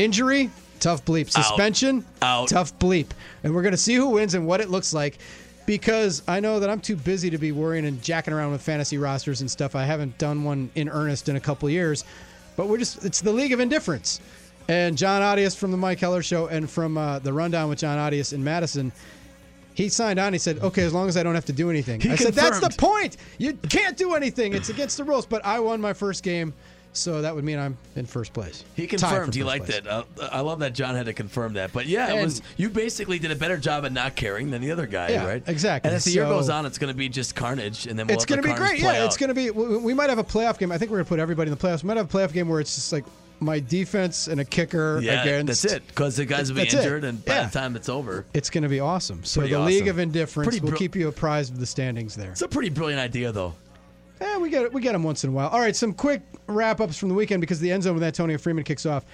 Injury, tough bleep. Suspension, out. tough bleep. And we're going to see who wins and what it looks like because I know that I'm too busy to be worrying and jacking around with fantasy rosters and stuff. I haven't done one in earnest in a couple years, but we're just, it's the league of indifference. And John Audius from the Mike Heller Show and from uh, the Rundown with John Audius in Madison, he signed on. He said, "Okay, as long as I don't have to do anything." He I said, "That's the point. You can't do anything. It's against the rules." But I won my first game, so that would mean I'm in first place. He confirmed. He liked place. it. Uh, I love that John had to confirm that. But yeah, it was. You basically did a better job at not caring than the other guy, Yeah, right? exactly. And as the year goes on, it's going to be just carnage, and then we'll it's going to be great. Yeah, it's going to be. We, we might have a playoff game. I think we're going to put everybody in the playoffs. We might have a playoff game where it's just like my defense and a kicker Yeah, against. that's it. Because the guys will be That's it. injured, and by Yeah. the time it's over, It's going to be awesome. So Pretty the League of Indifference Pretty will keep you apprised of the standings there. it's a pretty brilliant idea, though. Yeah, we get. We get them once in a while. All right, some quick wrap ups from the weekend because the end zone with Antonio Freeman kicks off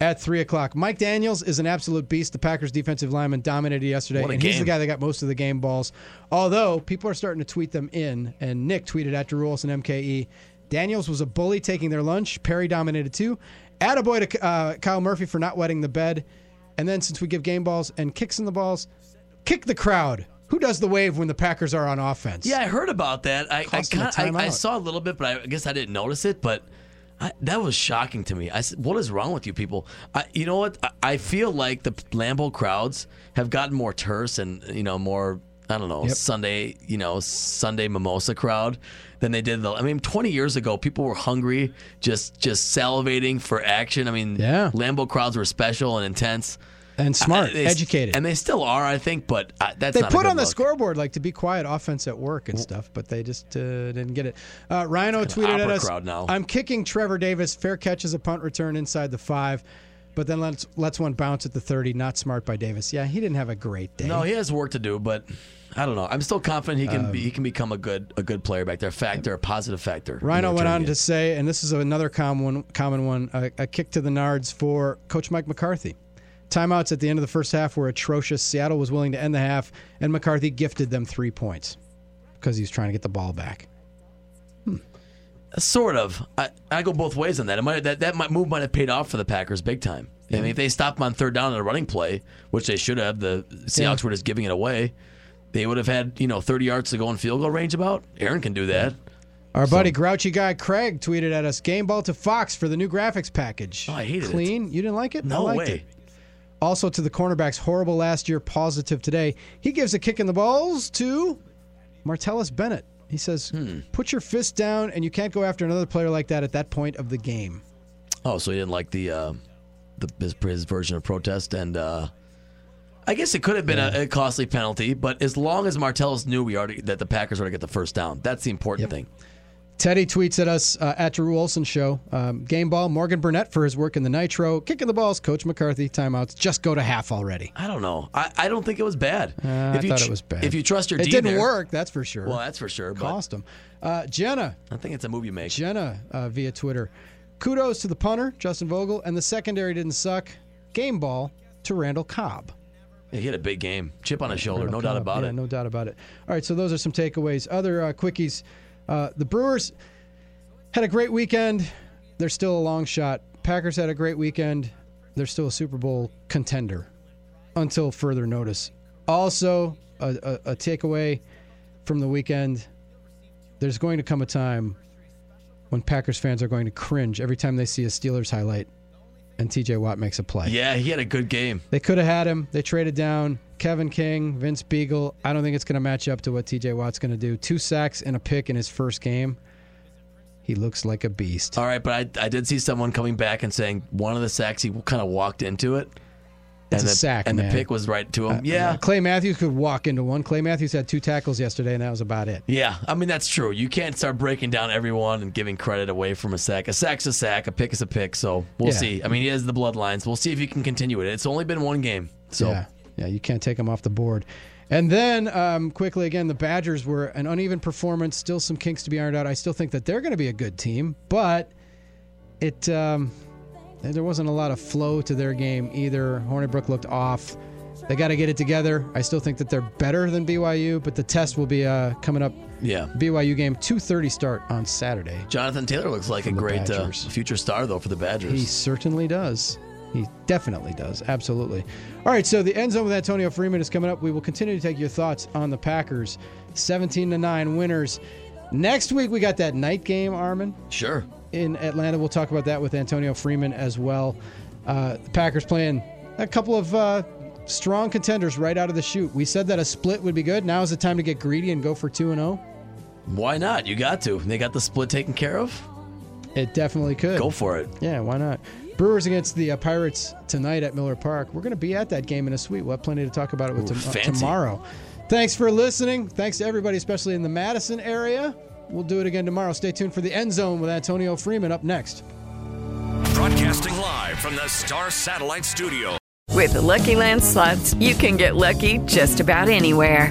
at three o'clock. Mike Daniels is an absolute beast. The Packers defensive lineman dominated yesterday, and he's the guy that got most of the game balls. Although people are starting to tweet them in, and Nick tweeted at Drew Olson MKE. Daniels was a bully taking their lunch. Perry dominated too. Attaboy to uh, Kyle Murphy for not wetting the bed. And then since we give game balls and kicks in the balls, kick the crowd. Who does the wave when the Packers are on offense? Yeah, I heard about that. I I, Cost him a kinda, I, I saw a little bit, but I guess I didn't notice it. But I, that was shocking to me. I said, "What is wrong with you people?" I, you know what? I, I feel like the Lambeau crowds have gotten more terse and you know more. I don't know Yep. Sunday, you know Sunday mimosa crowd than they did. The, I mean, 20 years ago, people were hungry, just just salivating for action. I mean, Yeah. Lambeau crowds were special and intense and smart, I- they- educated. and they still are, I think. But I, that's they put on the look. scoreboard like to be quiet offense at work and stuff, but they just uh, didn't get it. Uh, Rhino tweeted at us. "I'm kicking Trevor Davis. Fair catches a punt return inside the five, but then let's let's one bounce at the 30. Not smart by Davis. Yeah, he didn't have a great day. No, he has work to do, but I don't know. I'm still confident he can be, he can become a good a good player back there, factor, a positive factor. Rhino went on to say, and this is another common one, common one a, a kick to the nards for Coach Mike McCarthy. Timeouts at the end of the first half were atrocious. Seattle was willing to end the half, and McCarthy gifted them three points because he was trying to get the ball back. Hmm. Sort of. I, I go both ways on that. It might, that that might, move might have paid off for the Packers big time. I mean, if they stopped them on third down on a running play, which they should have, the Seahawks were just giving it away. They would have had you know 30 yards to go in field goal range. About Aaron can do that. Our buddy grouchy guy Craig tweeted at us game ball to Fox for the new graphics package. Oh, I hated it. Clean. You didn't like it? I No liked way. it. Also to the cornerbacks, horrible last year, positive today. He gives a kick in the balls to Martellus Bennett. He says, Hmm. "Put your fist down, and you can't go after another player like that at that point of the game." Oh, so he didn't like the uh, the his, his version of protest, and uh, I guess it could have been a, a costly penalty. But as long as Martellus knew we already that the Packers were to get the first down, that's the important thing. Teddy tweets at us uh, at Drew Olson Show. Um, game ball, Morgan Burnett for his work in the Nitro. Kicking the balls, Coach McCarthy. Timeouts. Just go to half already. I don't know. I, I don't think it was bad. Uh, I if you thought tr- it was bad. If you trust your it didn't there- work. That's for sure. Well, that's for sure. But Cost him. Uh, Jenna. I think it's a movie make. Jenna uh, via Twitter. Kudos to the punter, Justin Vogel, and the secondary didn't suck. Game ball to Randall Cobb. He had a big game. Chip on his shoulder, Randall no doubt about yeah, it. No doubt about it. All right, so those are some takeaways. Other uh, quickies. Uh, the Brewers had a great weekend. They're still a long shot. Packers had a great weekend. They're still a Super Bowl contender until further notice. Also, a, a, a takeaway from the weekend there's going to come a time when Packers fans are going to cringe every time they see a Steelers highlight and TJ Watt makes a play. Yeah, he had a good game. They could have had him. They traded down Kevin King, Vince Biegel. I don't think it's going to match up to what TJ Watt's going to do. Two sacks and a pick in his first game. He looks like a beast. All right, but I, I did see someone coming back and saying one of the sacks he kind of walked into it. It's and a the, sack, and man. the pick was right to him. Uh, yeah, uh, Clay Matthews could walk into one. Clay Matthews had two tackles yesterday, and that was about it. Yeah, I mean that's true. You can't start breaking down everyone and giving credit away from a sack. A sack's a sack, a pick is a pick. So we'll Yeah. see. I mean, he has the bloodlines. We'll see if he can continue it. It's only been one game, so Yeah, yeah, you can't take them off the board. And then um, quickly again, the Badgers were an uneven performance. Still some kinks to be ironed out. I still think that they're going to be a good team, but it um, there wasn't a lot of flow to their game either. Hornibrook looked off. They got to get it together. I still think that they're better than BYU, but the test will be uh, coming up. Yeah. BYU game 2:30 start on Saturday. Jonathan Taylor looks like a great uh, future star though for the Badgers. He certainly does. He definitely does. Absolutely. All right, so the end zone with Antonio Freeman is coming up. We will continue to take your thoughts on the Packers. 17 to 9 winners. Next week we got that night game, Armen. Sure. In Atlanta. We'll talk about that with Antonio Freeman as well. Uh, the Packers playing a couple of uh, strong contenders right out of the chute. We said that a split would be good. Now is the time to get greedy and go for 2 and 0. Why not? You got to. They got the split taken care of. It definitely could. Go for it. Yeah, why not? Brewers against the uh, Pirates tonight at Miller Park. We're going to be at that game in a suite. We'll have plenty to talk about it with Ooh, tom- uh, tomorrow. Thanks for listening. Thanks to everybody, especially in the Madison area. We'll do it again tomorrow. Stay tuned for the end zone with Antonio Freeman up next. Broadcasting live from the Star Satellite Studio. With the Lucky Land slots, you can get lucky just about anywhere.